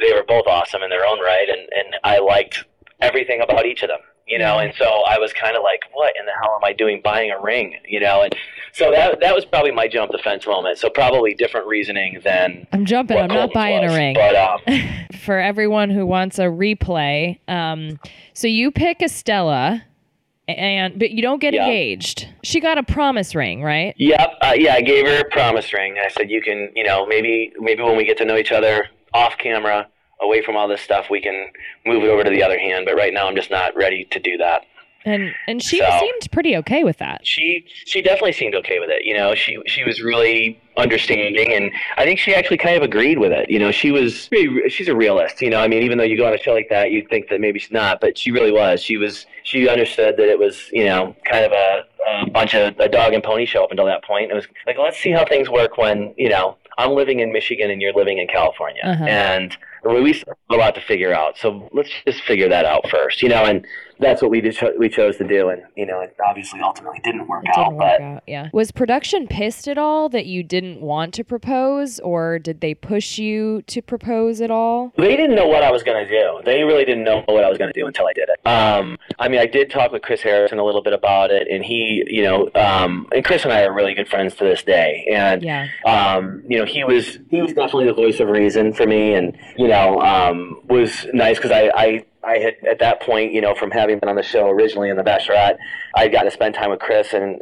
they were both awesome in their own right, and and I liked everything about each of them, you know. And so I was kind of like, what in the hell am I doing buying a ring, you know? And so that that was probably my jump the fence moment. So probably different reasoning than I'm jumping. I'm not buying was. a ring. But um, For everyone who wants a replay, um, so you pick Estella, and but you don't get Yeah. engaged. She got a promise ring, right? Yep. Uh, yeah, I gave her a promise ring. I said, you can, you know, maybe maybe when we get to know each other off camera, away from all this stuff, we can move it over to the other hand. But right now, I'm just not ready to do that. And and she So- seemed pretty okay with that. She she definitely seemed okay with it. You know, she she was really understanding, and I think she actually kind of agreed with it. You know, she was she's a realist. You know, I mean, even though you go on a show like that, you'd think that maybe she's not, but she really was. She was she understood that it was you know kind of a, a bunch of a dog and pony show up until that point. It was like let's see how things work when you know I'm living in Michigan and you're living in California, Uh-huh. and we still have a lot to figure out. So let's just figure that out first. You know, and that's what we did cho- we chose to do, and you know, it obviously ultimately didn't work It out, didn't but. work out. Yeah. Was production pissed at all that you didn't want to propose, or did they push you to propose at all? They didn't know what I was going to do. They really didn't know what I was going to do until I did it. Um, I mean, I did talk with Chris Harrison a little bit about it, and he, you know, um, and Chris and I are really good friends to this day. And Yeah. um, you know, he was he was definitely the voice of reason for me, and you know, um, was nice because I, I I had at that point, you know, from having been on the show originally in The Bachelorette, I got to spend time with Chris and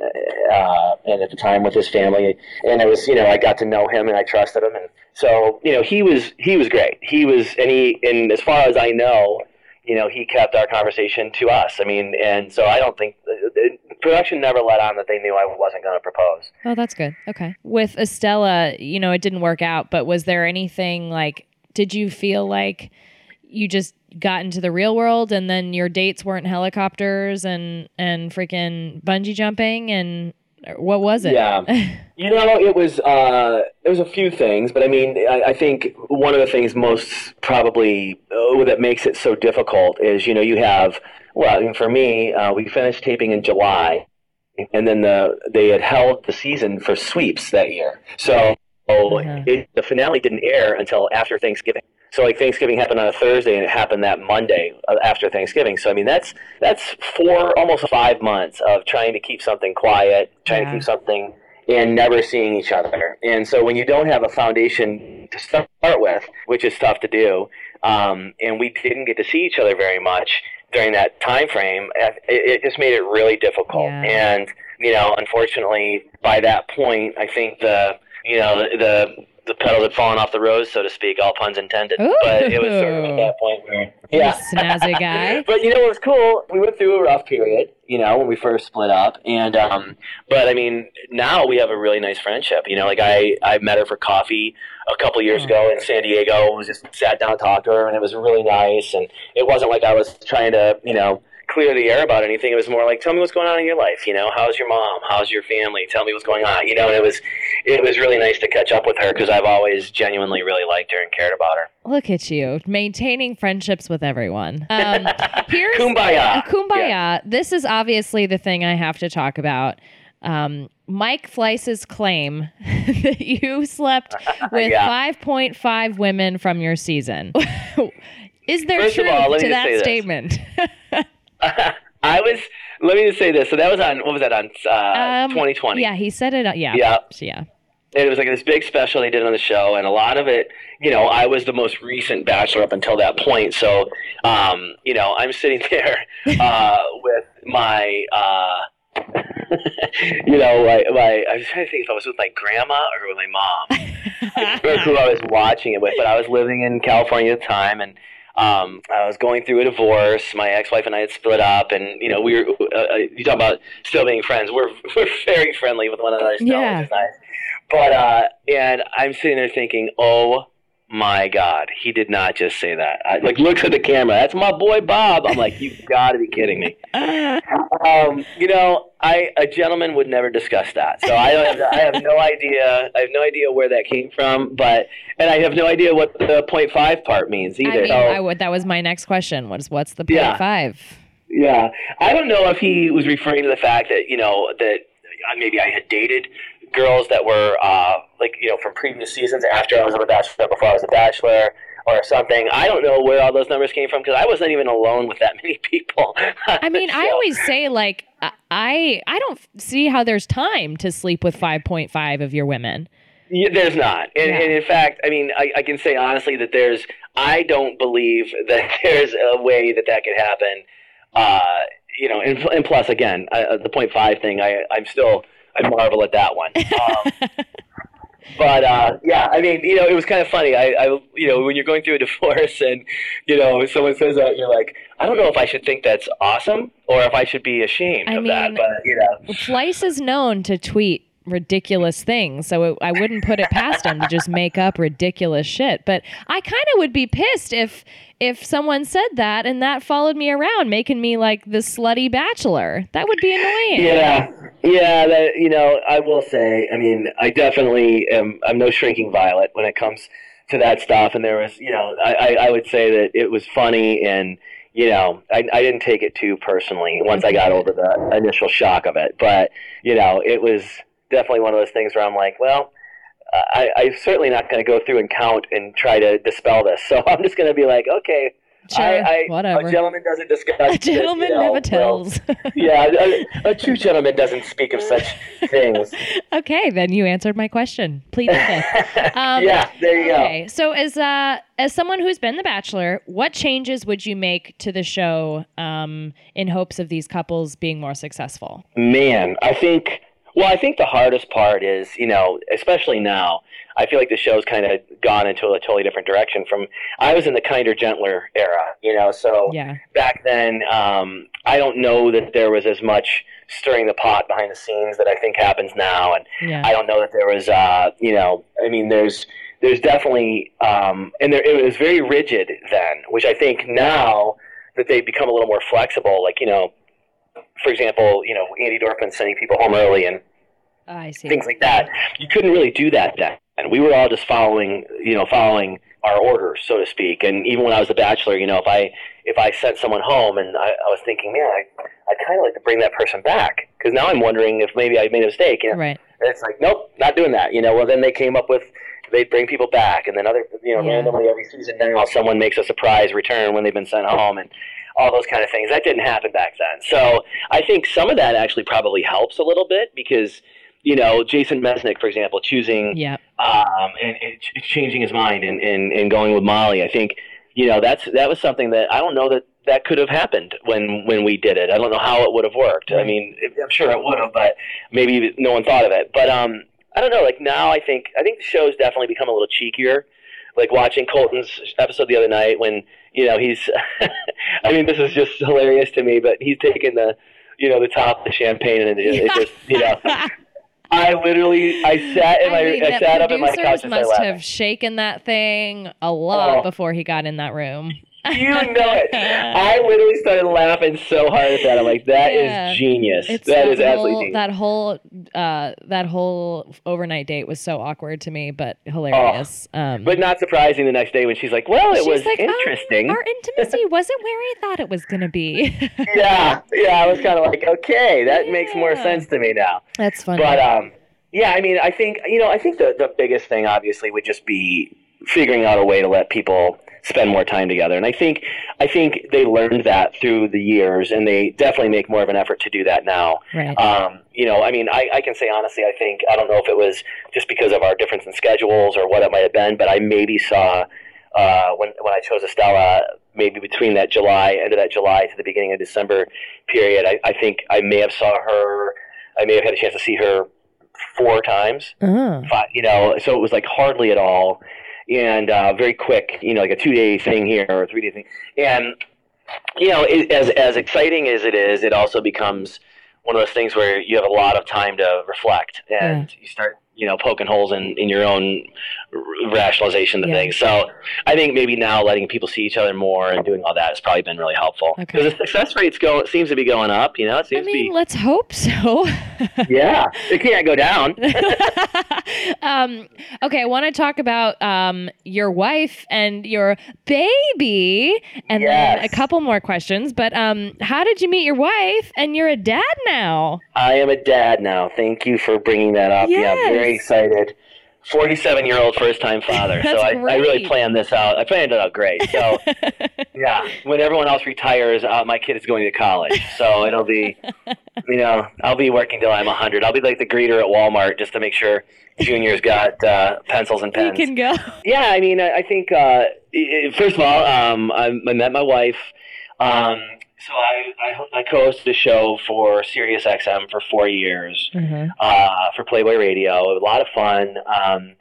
uh, and at the time with his family, and it was you know I got to know him and I trusted him, and so you know he was he was great. He was and he and as far as I know. You know, he kept our conversation to us. I mean, and so I don't think production never let on that they knew I wasn't going to propose. Oh, that's good. Okay. With Estella, you know, it didn't work out, but was there anything like, did you feel like you just got into the real world and then your dates weren't helicopters and, and freaking bungee jumping? And what was it? Yeah. You know, it was uh, it was a few things, but I mean, I, I think one of the things most probably uh, that makes it so difficult is you know you have well, I mean, for me, uh, we finished taping in July, and then the they had held the season for sweeps that year, so Uh-huh. it, the finale didn't air until after Thanksgiving. So like Thanksgiving happened on a Thursday and it happened that Monday uh, after Thanksgiving. So I mean that's that's four almost five months of trying to keep something quiet, trying Yeah. to keep something and never seeing each other. And so when you don't have a foundation to start with, which is tough to do, um, and we didn't get to see each other very much during that time frame, uh, it, it just made it really difficult. Yeah. And you know, unfortunately, by that point, I think the you know the, the the pedals had fallen off the rose, so to speak, all puns intended. But it was sort of at that point where, yeah, snazzy guy. but you know what was cool? We went through a rough period, you know, when we first split up, and um, but I mean, now we have a really nice friendship. You know, like I I met her for coffee a couple years ago in San Diego. We just sat down, and talked to her, and it was really nice. And it wasn't like I was trying to, you know. Clear the air about anything. It was more like, tell me what's going on in your life. You know, how's your mom? How's your family? Tell me what's going on. You know, and it was, it was really nice to catch up with her because I've always genuinely really liked her and cared about her. Look at you maintaining friendships with everyone. Um, here's Kumbaya. Uh, kumbaya. This is obviously the thing I have to talk about. Um, Mike Fleiss's claim that you slept with Yeah. 5.5 women from your season. is there First truth all, to that statement? I was. Let me just say this. So that was on. What was that on? Uh, Um, 2020. Yeah, he said it. uh, Yeah. Yeah. Yeah. And it was like this big special they did on the show, and a lot of it, you know, I was the most recent bachelor up until that point. So, um, you know, I'm sitting there uh, with my, uh, you know, my, my, I was trying to think if I was with my grandma or with my mom. I who I was watching it with, but I was living in California at the time, and um, I was going through a divorce. My ex-wife and I had split up, and you know, we were. Uh, uh you talk about still being friends. We're we're very friendly with one another still, Yeah. which is nice. But uh, and I'm sitting there thinking, oh my God, he did not just say that. I, like, looks at the camera. That's my boy Bob. I'm like, you've got to be kidding me. Um, you know, I a gentleman would never discuss that. So I don't have, I have no idea. I have no idea where that came from. But and I have no idea what the point five part means either. I mean, So- I would, that was my next question. Was what's the point Yeah. five? Yeah, I don't know if he was referring to the fact that you know that uh, maybe I had dated girls that were uh, like you know from previous seasons after I was a bachelor, before I was a bachelor, or something. I don't know where all those numbers came from because I wasn't even alone with that many people. I mean, I always say like I- I I don't see how there's time to sleep with 5.5 of your women. Yeah, there's not, and, Yeah. and in fact, I mean, I, I can say honestly that there's. I don't believe that there's a way that that could happen. Uh, you know, and, and plus, again, uh, the point five thing, I, I'm still, I marvel at that one. Um, but uh, yeah, I mean, you know, it was kind of funny. I, I, you know, when you're going through a divorce and you know someone says that, you're like, I don't know if I should think that's awesome or if I should be ashamed I of that. mean- But you know, Fleiss is known to tweet ridiculous things, so it, I wouldn't put it past him to just make up ridiculous shit. But I kind of would be pissed if if someone said that and that followed me around, making me like the slutty bachelor. That would be annoying. Yeah, yeah. That you know, I will say. I mean, I definitely am. I'm no shrinking violet when it comes to that stuff. And there was, you know, I, I, I would say that it was funny, and you know, I, I didn't take it too personally once I got mm-hmm. over the initial shock of it. But you know, it was definitely one of those things where I'm like, well. I, I'm certainly not going to go through and count and try to dispel this. So I'm just going to be like, okay, Sure, I, I, whatever. A gentleman doesn't discuss. A gentleman you know, never well, tells. yeah, a, a true gentleman doesn't speak of such things. okay, then you answered my question. Please. Um, yeah, there you go. Okay, so as uh as someone who's been the Bachelor, what changes would you make to the show um, in hopes of these couples being more successful? Man, I think. Well, I think the hardest part is, you know, especially now. I feel like the show's kind of gone into a totally different direction. From I was in the kinder, gentler era, you know. So Yeah, back then, um, I don't know that there was as much stirring the pot behind the scenes that I think happens now, and yeah, I don't know that there was, uh, you know, I mean, there's there's definitely, um, and there, it was very rigid then, which I think now that they've become a little more flexible, like you know, for example, you know, Andi Dorfman sending people home early and Oh, I see. things like that. You couldn't really do that then, and we were all just following, you know, following our orders, so to speak. And even when I was a bachelor, you know, if I if I sent someone home and I, I was thinking, man, I I'd kind of like to bring that person back because now I'm wondering if maybe I made a mistake. You know? Right. And it's like, nope, not doing that. You know, well, then they came up with, they'd bring people back. And then other, you know, Yeah. randomly every season now, someone makes a surprise return when they've been sent home and all those kind of things. That didn't happen back then. So I think some of that actually probably helps a little bit because, you know, Jason Mesnick, for example, choosing, Yeah. um, and, and changing his mind and, and, and going with Molly, I think, you know, that's, that was something that I don't know that that could have happened when, when we did it. I don't know how it would have worked. I mean, I'm sure it would have, but maybe no one thought of it. But um, I don't know. Like now, I think I think the show's definitely become a little cheekier. Like watching Colton's episode the other night when you know he's. I mean, this is just hilarious to me, but he's taking the you know the top of the champagne and it, it just you know. I literally I sat in my I, mean, the sat up in my couch and must have shaken that thing a lot Oh. before he got in that room. You know it. I literally started laughing so hard at that. I'm like, that is Yeah. genius. It's that that is absolutely whole, genius. that whole uh, that whole overnight date was so awkward to me, but hilarious. um, Oh. But not surprising the next day when she's like, "Well, it was like, "Um, interesting." our intimacy wasn't where I thought it was going to be. yeah, yeah. I was kind of like, "Okay, that makes more sense to me now." That's funny. But um, yeah. I mean, I think you know, I think the the biggest thing obviously would just be figuring out a way to let people spend more time together. And I think I think they learned that through the years, and they definitely make more of an effort to do that now. Right. Um, you know, I mean, I, I can say honestly, I think I don't know if it was just because of our difference in schedules or what it might have been, but I maybe saw uh, when when I chose Estella, maybe between that July end of that July to the beginning of December period, I, I think I may have saw her. I may have had a chance to see her four times. Oh. Five, you know, so it was like hardly at all, and uh, very quick. You know, like a two day thing here or a three day thing, and you know, it, as as exciting as it is, it also becomes one of those things where you have a lot of time to reflect and you start you know poking holes in, in your own r- rationalization of Yeah. things so i think maybe now letting people see each other more and doing all that has probably been really helpful Okay. because the success rates go seems to be going up you know it seems I mean, to let's hope so. yeah it can't go down um, okay, I want to talk about um, your wife and your baby, and then a couple more questions. But um, how did you meet your wife? And you're a dad now. i am a dad now thank you for bringing that up yeah i'm very excited 47 year old first time father so I, I really planned this out i planned it out great so Yeah, when everyone else retires, uh, my kid is going to college, so it'll be, you know, I'll be working till I'm 100. I'll be like the greeter at Walmart just to make sure Junior's got uh, pencils and you pens. can go. Yeah, I mean, I, I think uh, first of all, um, I, I met my wife. Um, so I, I I co-hosted a show for Sirius XM for four years uh, for Playboy Radio. A lot of fun. Um,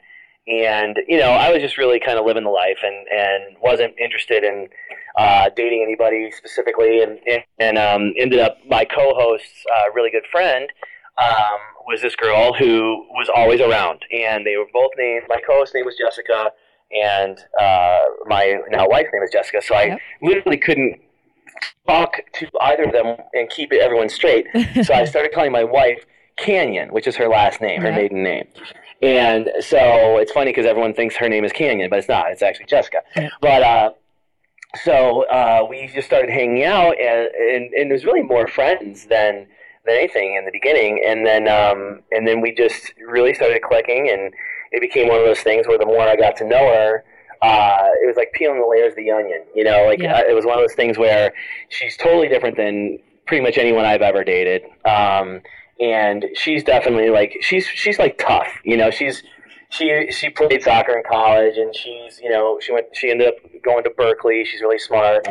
and you know, I was just really kind of living the life, and and wasn't interested in uh, dating anybody specifically, and and, um, ended up my co-host's uh, really good friend um, was this girl who was always around, and they were both named. My co-host's name was Jessica, and uh, my now wife's name is Jessica. So I Yep. literally couldn't talk to either of them and keep it everyone straight. so I started calling my wife Canyon, which is her last name, her Yeah. maiden name. And so it's funny because everyone thinks her name is Canyon, but it's not. It's actually Jessica. But uh, so uh, we just started hanging out, and, and, and it was really more friends than than anything in the beginning. And then um, and then we just really started clicking, and it became one of those things where the more I got to know her. Uh, it was like peeling the layers of the onion, you know. Like Yeah. uh, it was one of those things where she's totally different than pretty much anyone I've ever dated. Um, and she's definitely like she's she's like tough, you know. She's she she played soccer in college, and she's you know she went she ended up going to Berkeley. She's really smart,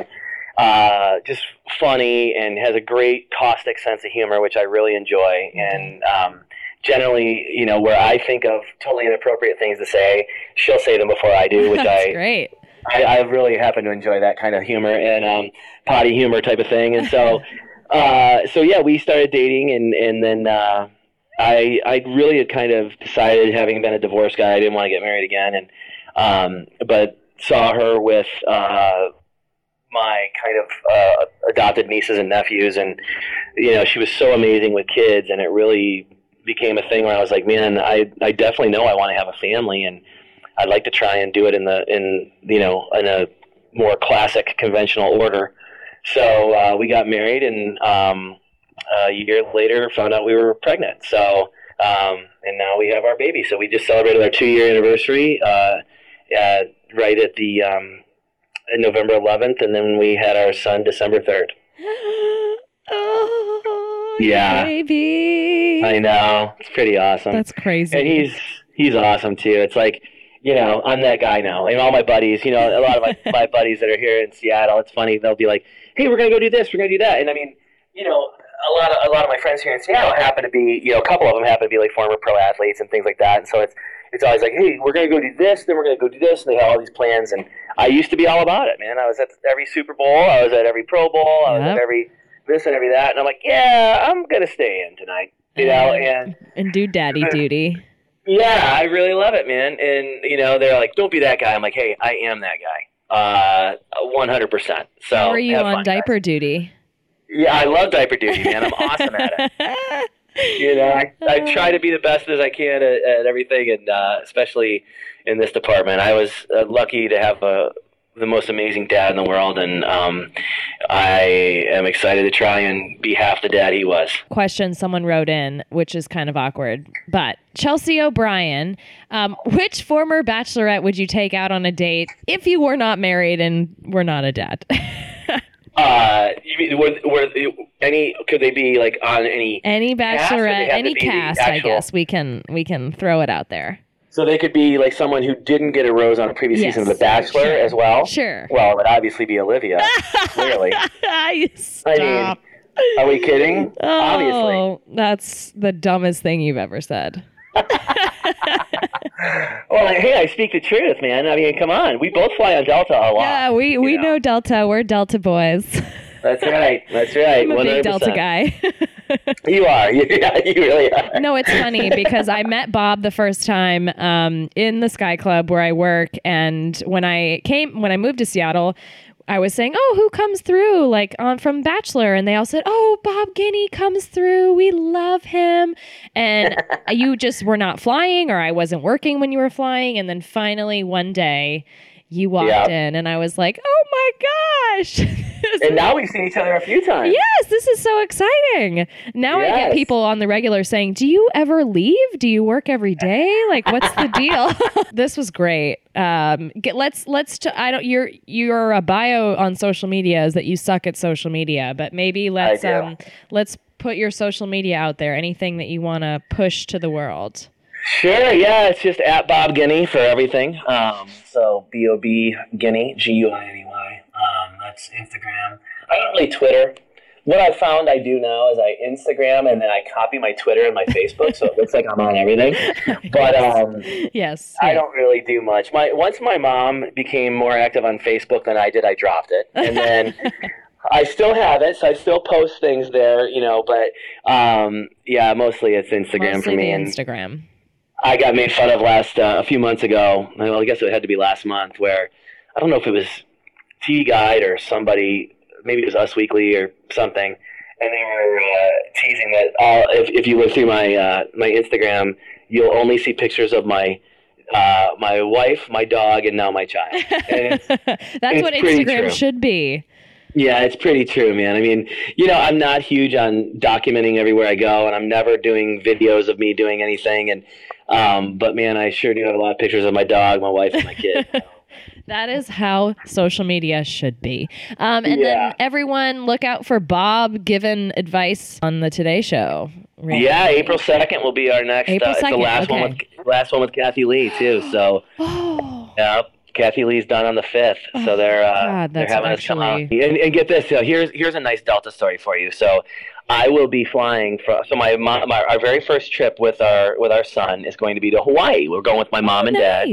uh, just funny, and has a great caustic sense of humor, which I really enjoy. And um, generally, you know, where I think of totally inappropriate things to say, she'll say them before I do, which That's I great. I, I really happen to enjoy that kind of humor and um, potty humor type of thing. And so, uh, so yeah, we started dating, and and then uh, I I really had kind of decided, having been a divorce guy, I didn't want to get married again, and um, but saw her with. Uh, my kind of uh, adopted nieces and nephews, and you know she was so amazing with kids, and it really became a thing where I was like, man, I I definitely know I want to have a family, and I'd like to try and do it in the in you know in a more classic conventional order. So uh, we got married, and um, a year later found out we were pregnant. So um, and now we have our baby. So we just celebrated our two year anniversary uh, uh, right at the um, November 11th, and then we had our son December 3rd. oh, Yeah. baby. I know it's pretty awesome. That's crazy. and he's he's awesome too. It's like you know I'm that guy now, and all my buddies, you know, a lot of my, my buddies that are here in Seattle. It's funny they'll be like, "Hey, we're gonna go do this, we're gonna do that," and I mean, you know, a lot of a lot of my friends here in Seattle happen to be, you know, a couple of them happen to be like former pro athletes and things like that, and so it's it's always like, "Hey, we're gonna go do this, then we're gonna go do this," and they have all these plans, and I used to be all about it, man. I was at every Super Bowl, I was at every Pro Bowl, I was Yep. at every this and every that, and I'm like, "Yeah, I'm gonna stay in tonight," you know, and. and do daddy duty. Yeah, I really love it, man. And you know, they're like, "Don't be that guy." I'm like, "Hey, I am that guy, uh, 100." percent So How are you on fun, guys. diaper duty? Yeah, I love diaper duty, man. I'm awesome at it. You know, I, I try to be the best as I can at, at everything, and uh, especially in this department. I was uh, lucky to have a the most amazing dad in the world, and um, I am excited to try and be half the dad he was. Question someone wrote in, which is kind of awkward, but Chelsea O'Brien, um, which former bachelorette would you take out on a date if you were not married and were not a dad? Uh, you mean, were, were any? Could they be like on any? any Cast, bachelorette, to any cast, I guess we can we can throw it out there. So they could be like someone who didn't get a rose on a previous Yes, season of The Bachelor sure, as well. sure. Well, it would obviously be Olivia. clearly. Stop. I mean, are we kidding? Obviously. Oh, that's the dumbest thing you've ever said. Well, hey, I speak the truth, man. I mean, come on. We both fly on Delta a lot. Yeah, we we you know. know. Delta. We're Delta boys. That's right. That's right. I'm a big 100%. Delta guy. You are. You, yeah, you really are. no, it's funny because I met Bob the first time um, in the Sky Club where I work, and when I came when I moved to Seattle. I was saying, "Oh, who comes through?" Like on from Bachelor, and they all said, "Oh, Bob Guiney comes through. We love him." And you just were not flying, or I wasn't working when you were flying. And then finally, one day, you walked Yeah. in, and I was like, "Oh my gosh!" And now we've seen each other a few times. Yes, this is so exciting. Now I get people on the regular saying, "Do you ever leave? Do you work every day? Like, what's the deal?" this was great. Um, get, let's let's. T- I don't. Your your uh, bio on social media is that you suck at social media, but maybe let's um let's put your social media out there. Anything that you want to push to the world. Sure, yeah, it's just at Bob Guiney for everything. Um, so B O B Guiney, G U I N E Y. that's Instagram. I don't really Twitter. What I found I do now is I Instagram and then I copy my Twitter and my Facebook, so it looks like I'm on everything. But um, Yes, I don't really do much. My once my mom became more active on Facebook than I did, I dropped it, and then. I still have it, so I still post things there, you know. But um, yeah, mostly it's Instagram Mostly for me. and Instagram. I got made fun of last uh, a few months ago. Well, I guess it had to be last month, where I don't know if it was TV Guide or somebody, maybe it was Us Weekly or something, and they were uh, teasing that all if, if you look through my uh, my Instagram, you'll only see pictures of my uh, my wife, my dog, and now my child. It's, That's it's what Instagram true. should be. yeah, it's pretty true, man. I mean, you know, I'm not huge on documenting everywhere I go, and I'm never doing videos of me doing anything. And um, but man, I sure do have a lot of pictures of my dog, my wife, and my kid. That is how social media should be. Um, and Yeah. then everyone look out for Bob giving advice on the Today Show. Right? yeah, April second will be our next. April uh, it's the 2nd, last one with last one with Kathie Lee too. So Oh, yeah, Kathie Lee's done on the fifth. So they're uh, God, they're having us come out. And, and get this, so here's here's a nice Delta story for you. So. I will be flying from. So my, mom, my our very first trip with our with our son is going to be to Hawaii. We're going with my mom and dad.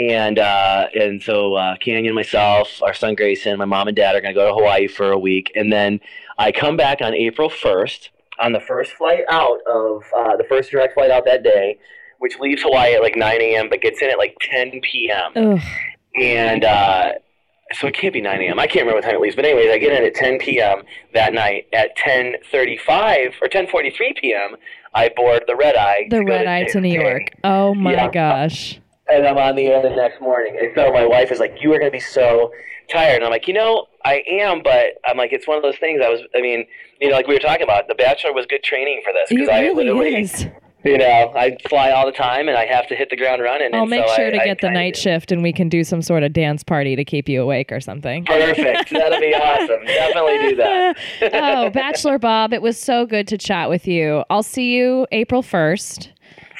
And uh, and so uh, Canyon, myself, our son Grayson, my mom and dad are going to go to Hawaii for a week, and then I come back on April first on the first flight out of uh, the first direct flight out that day, which leaves Hawaii at like 9 a.m. but gets in at like 10 p.m. Ugh. and uh, so it can't be 9 a.m. I can't remember what time it leaves, but anyways, I get in at 10 p.m. that night. At 10:35 or 10:43 p.m., I board the red eye. The to red eye to New York. Oh my Yeah. gosh. And I'm on the air the next morning. And so my wife is like, "You are going to be so tired." And I'm like, "You know, I am, but I'm like, it's one of those things. I was, I mean, you know, like we were talking about, The Bachelor was good training for this because I really literally, is. you know, I fly all the time and I have to hit the ground running. I'll and make so sure I- to I get the kinda night shift and we can do some sort of dance party to keep you awake or something. Perfect. That'll be awesome. Definitely do that. oh, Bachelor Bob, it was so good to chat with you. I'll see you April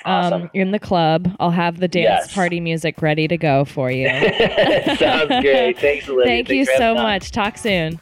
1st. Um, in the club. I'll have the dance Yes. party music ready to go for you. Sounds great. Thanks, Olivia. Thank you Thanks for so having me on. much. Talk soon.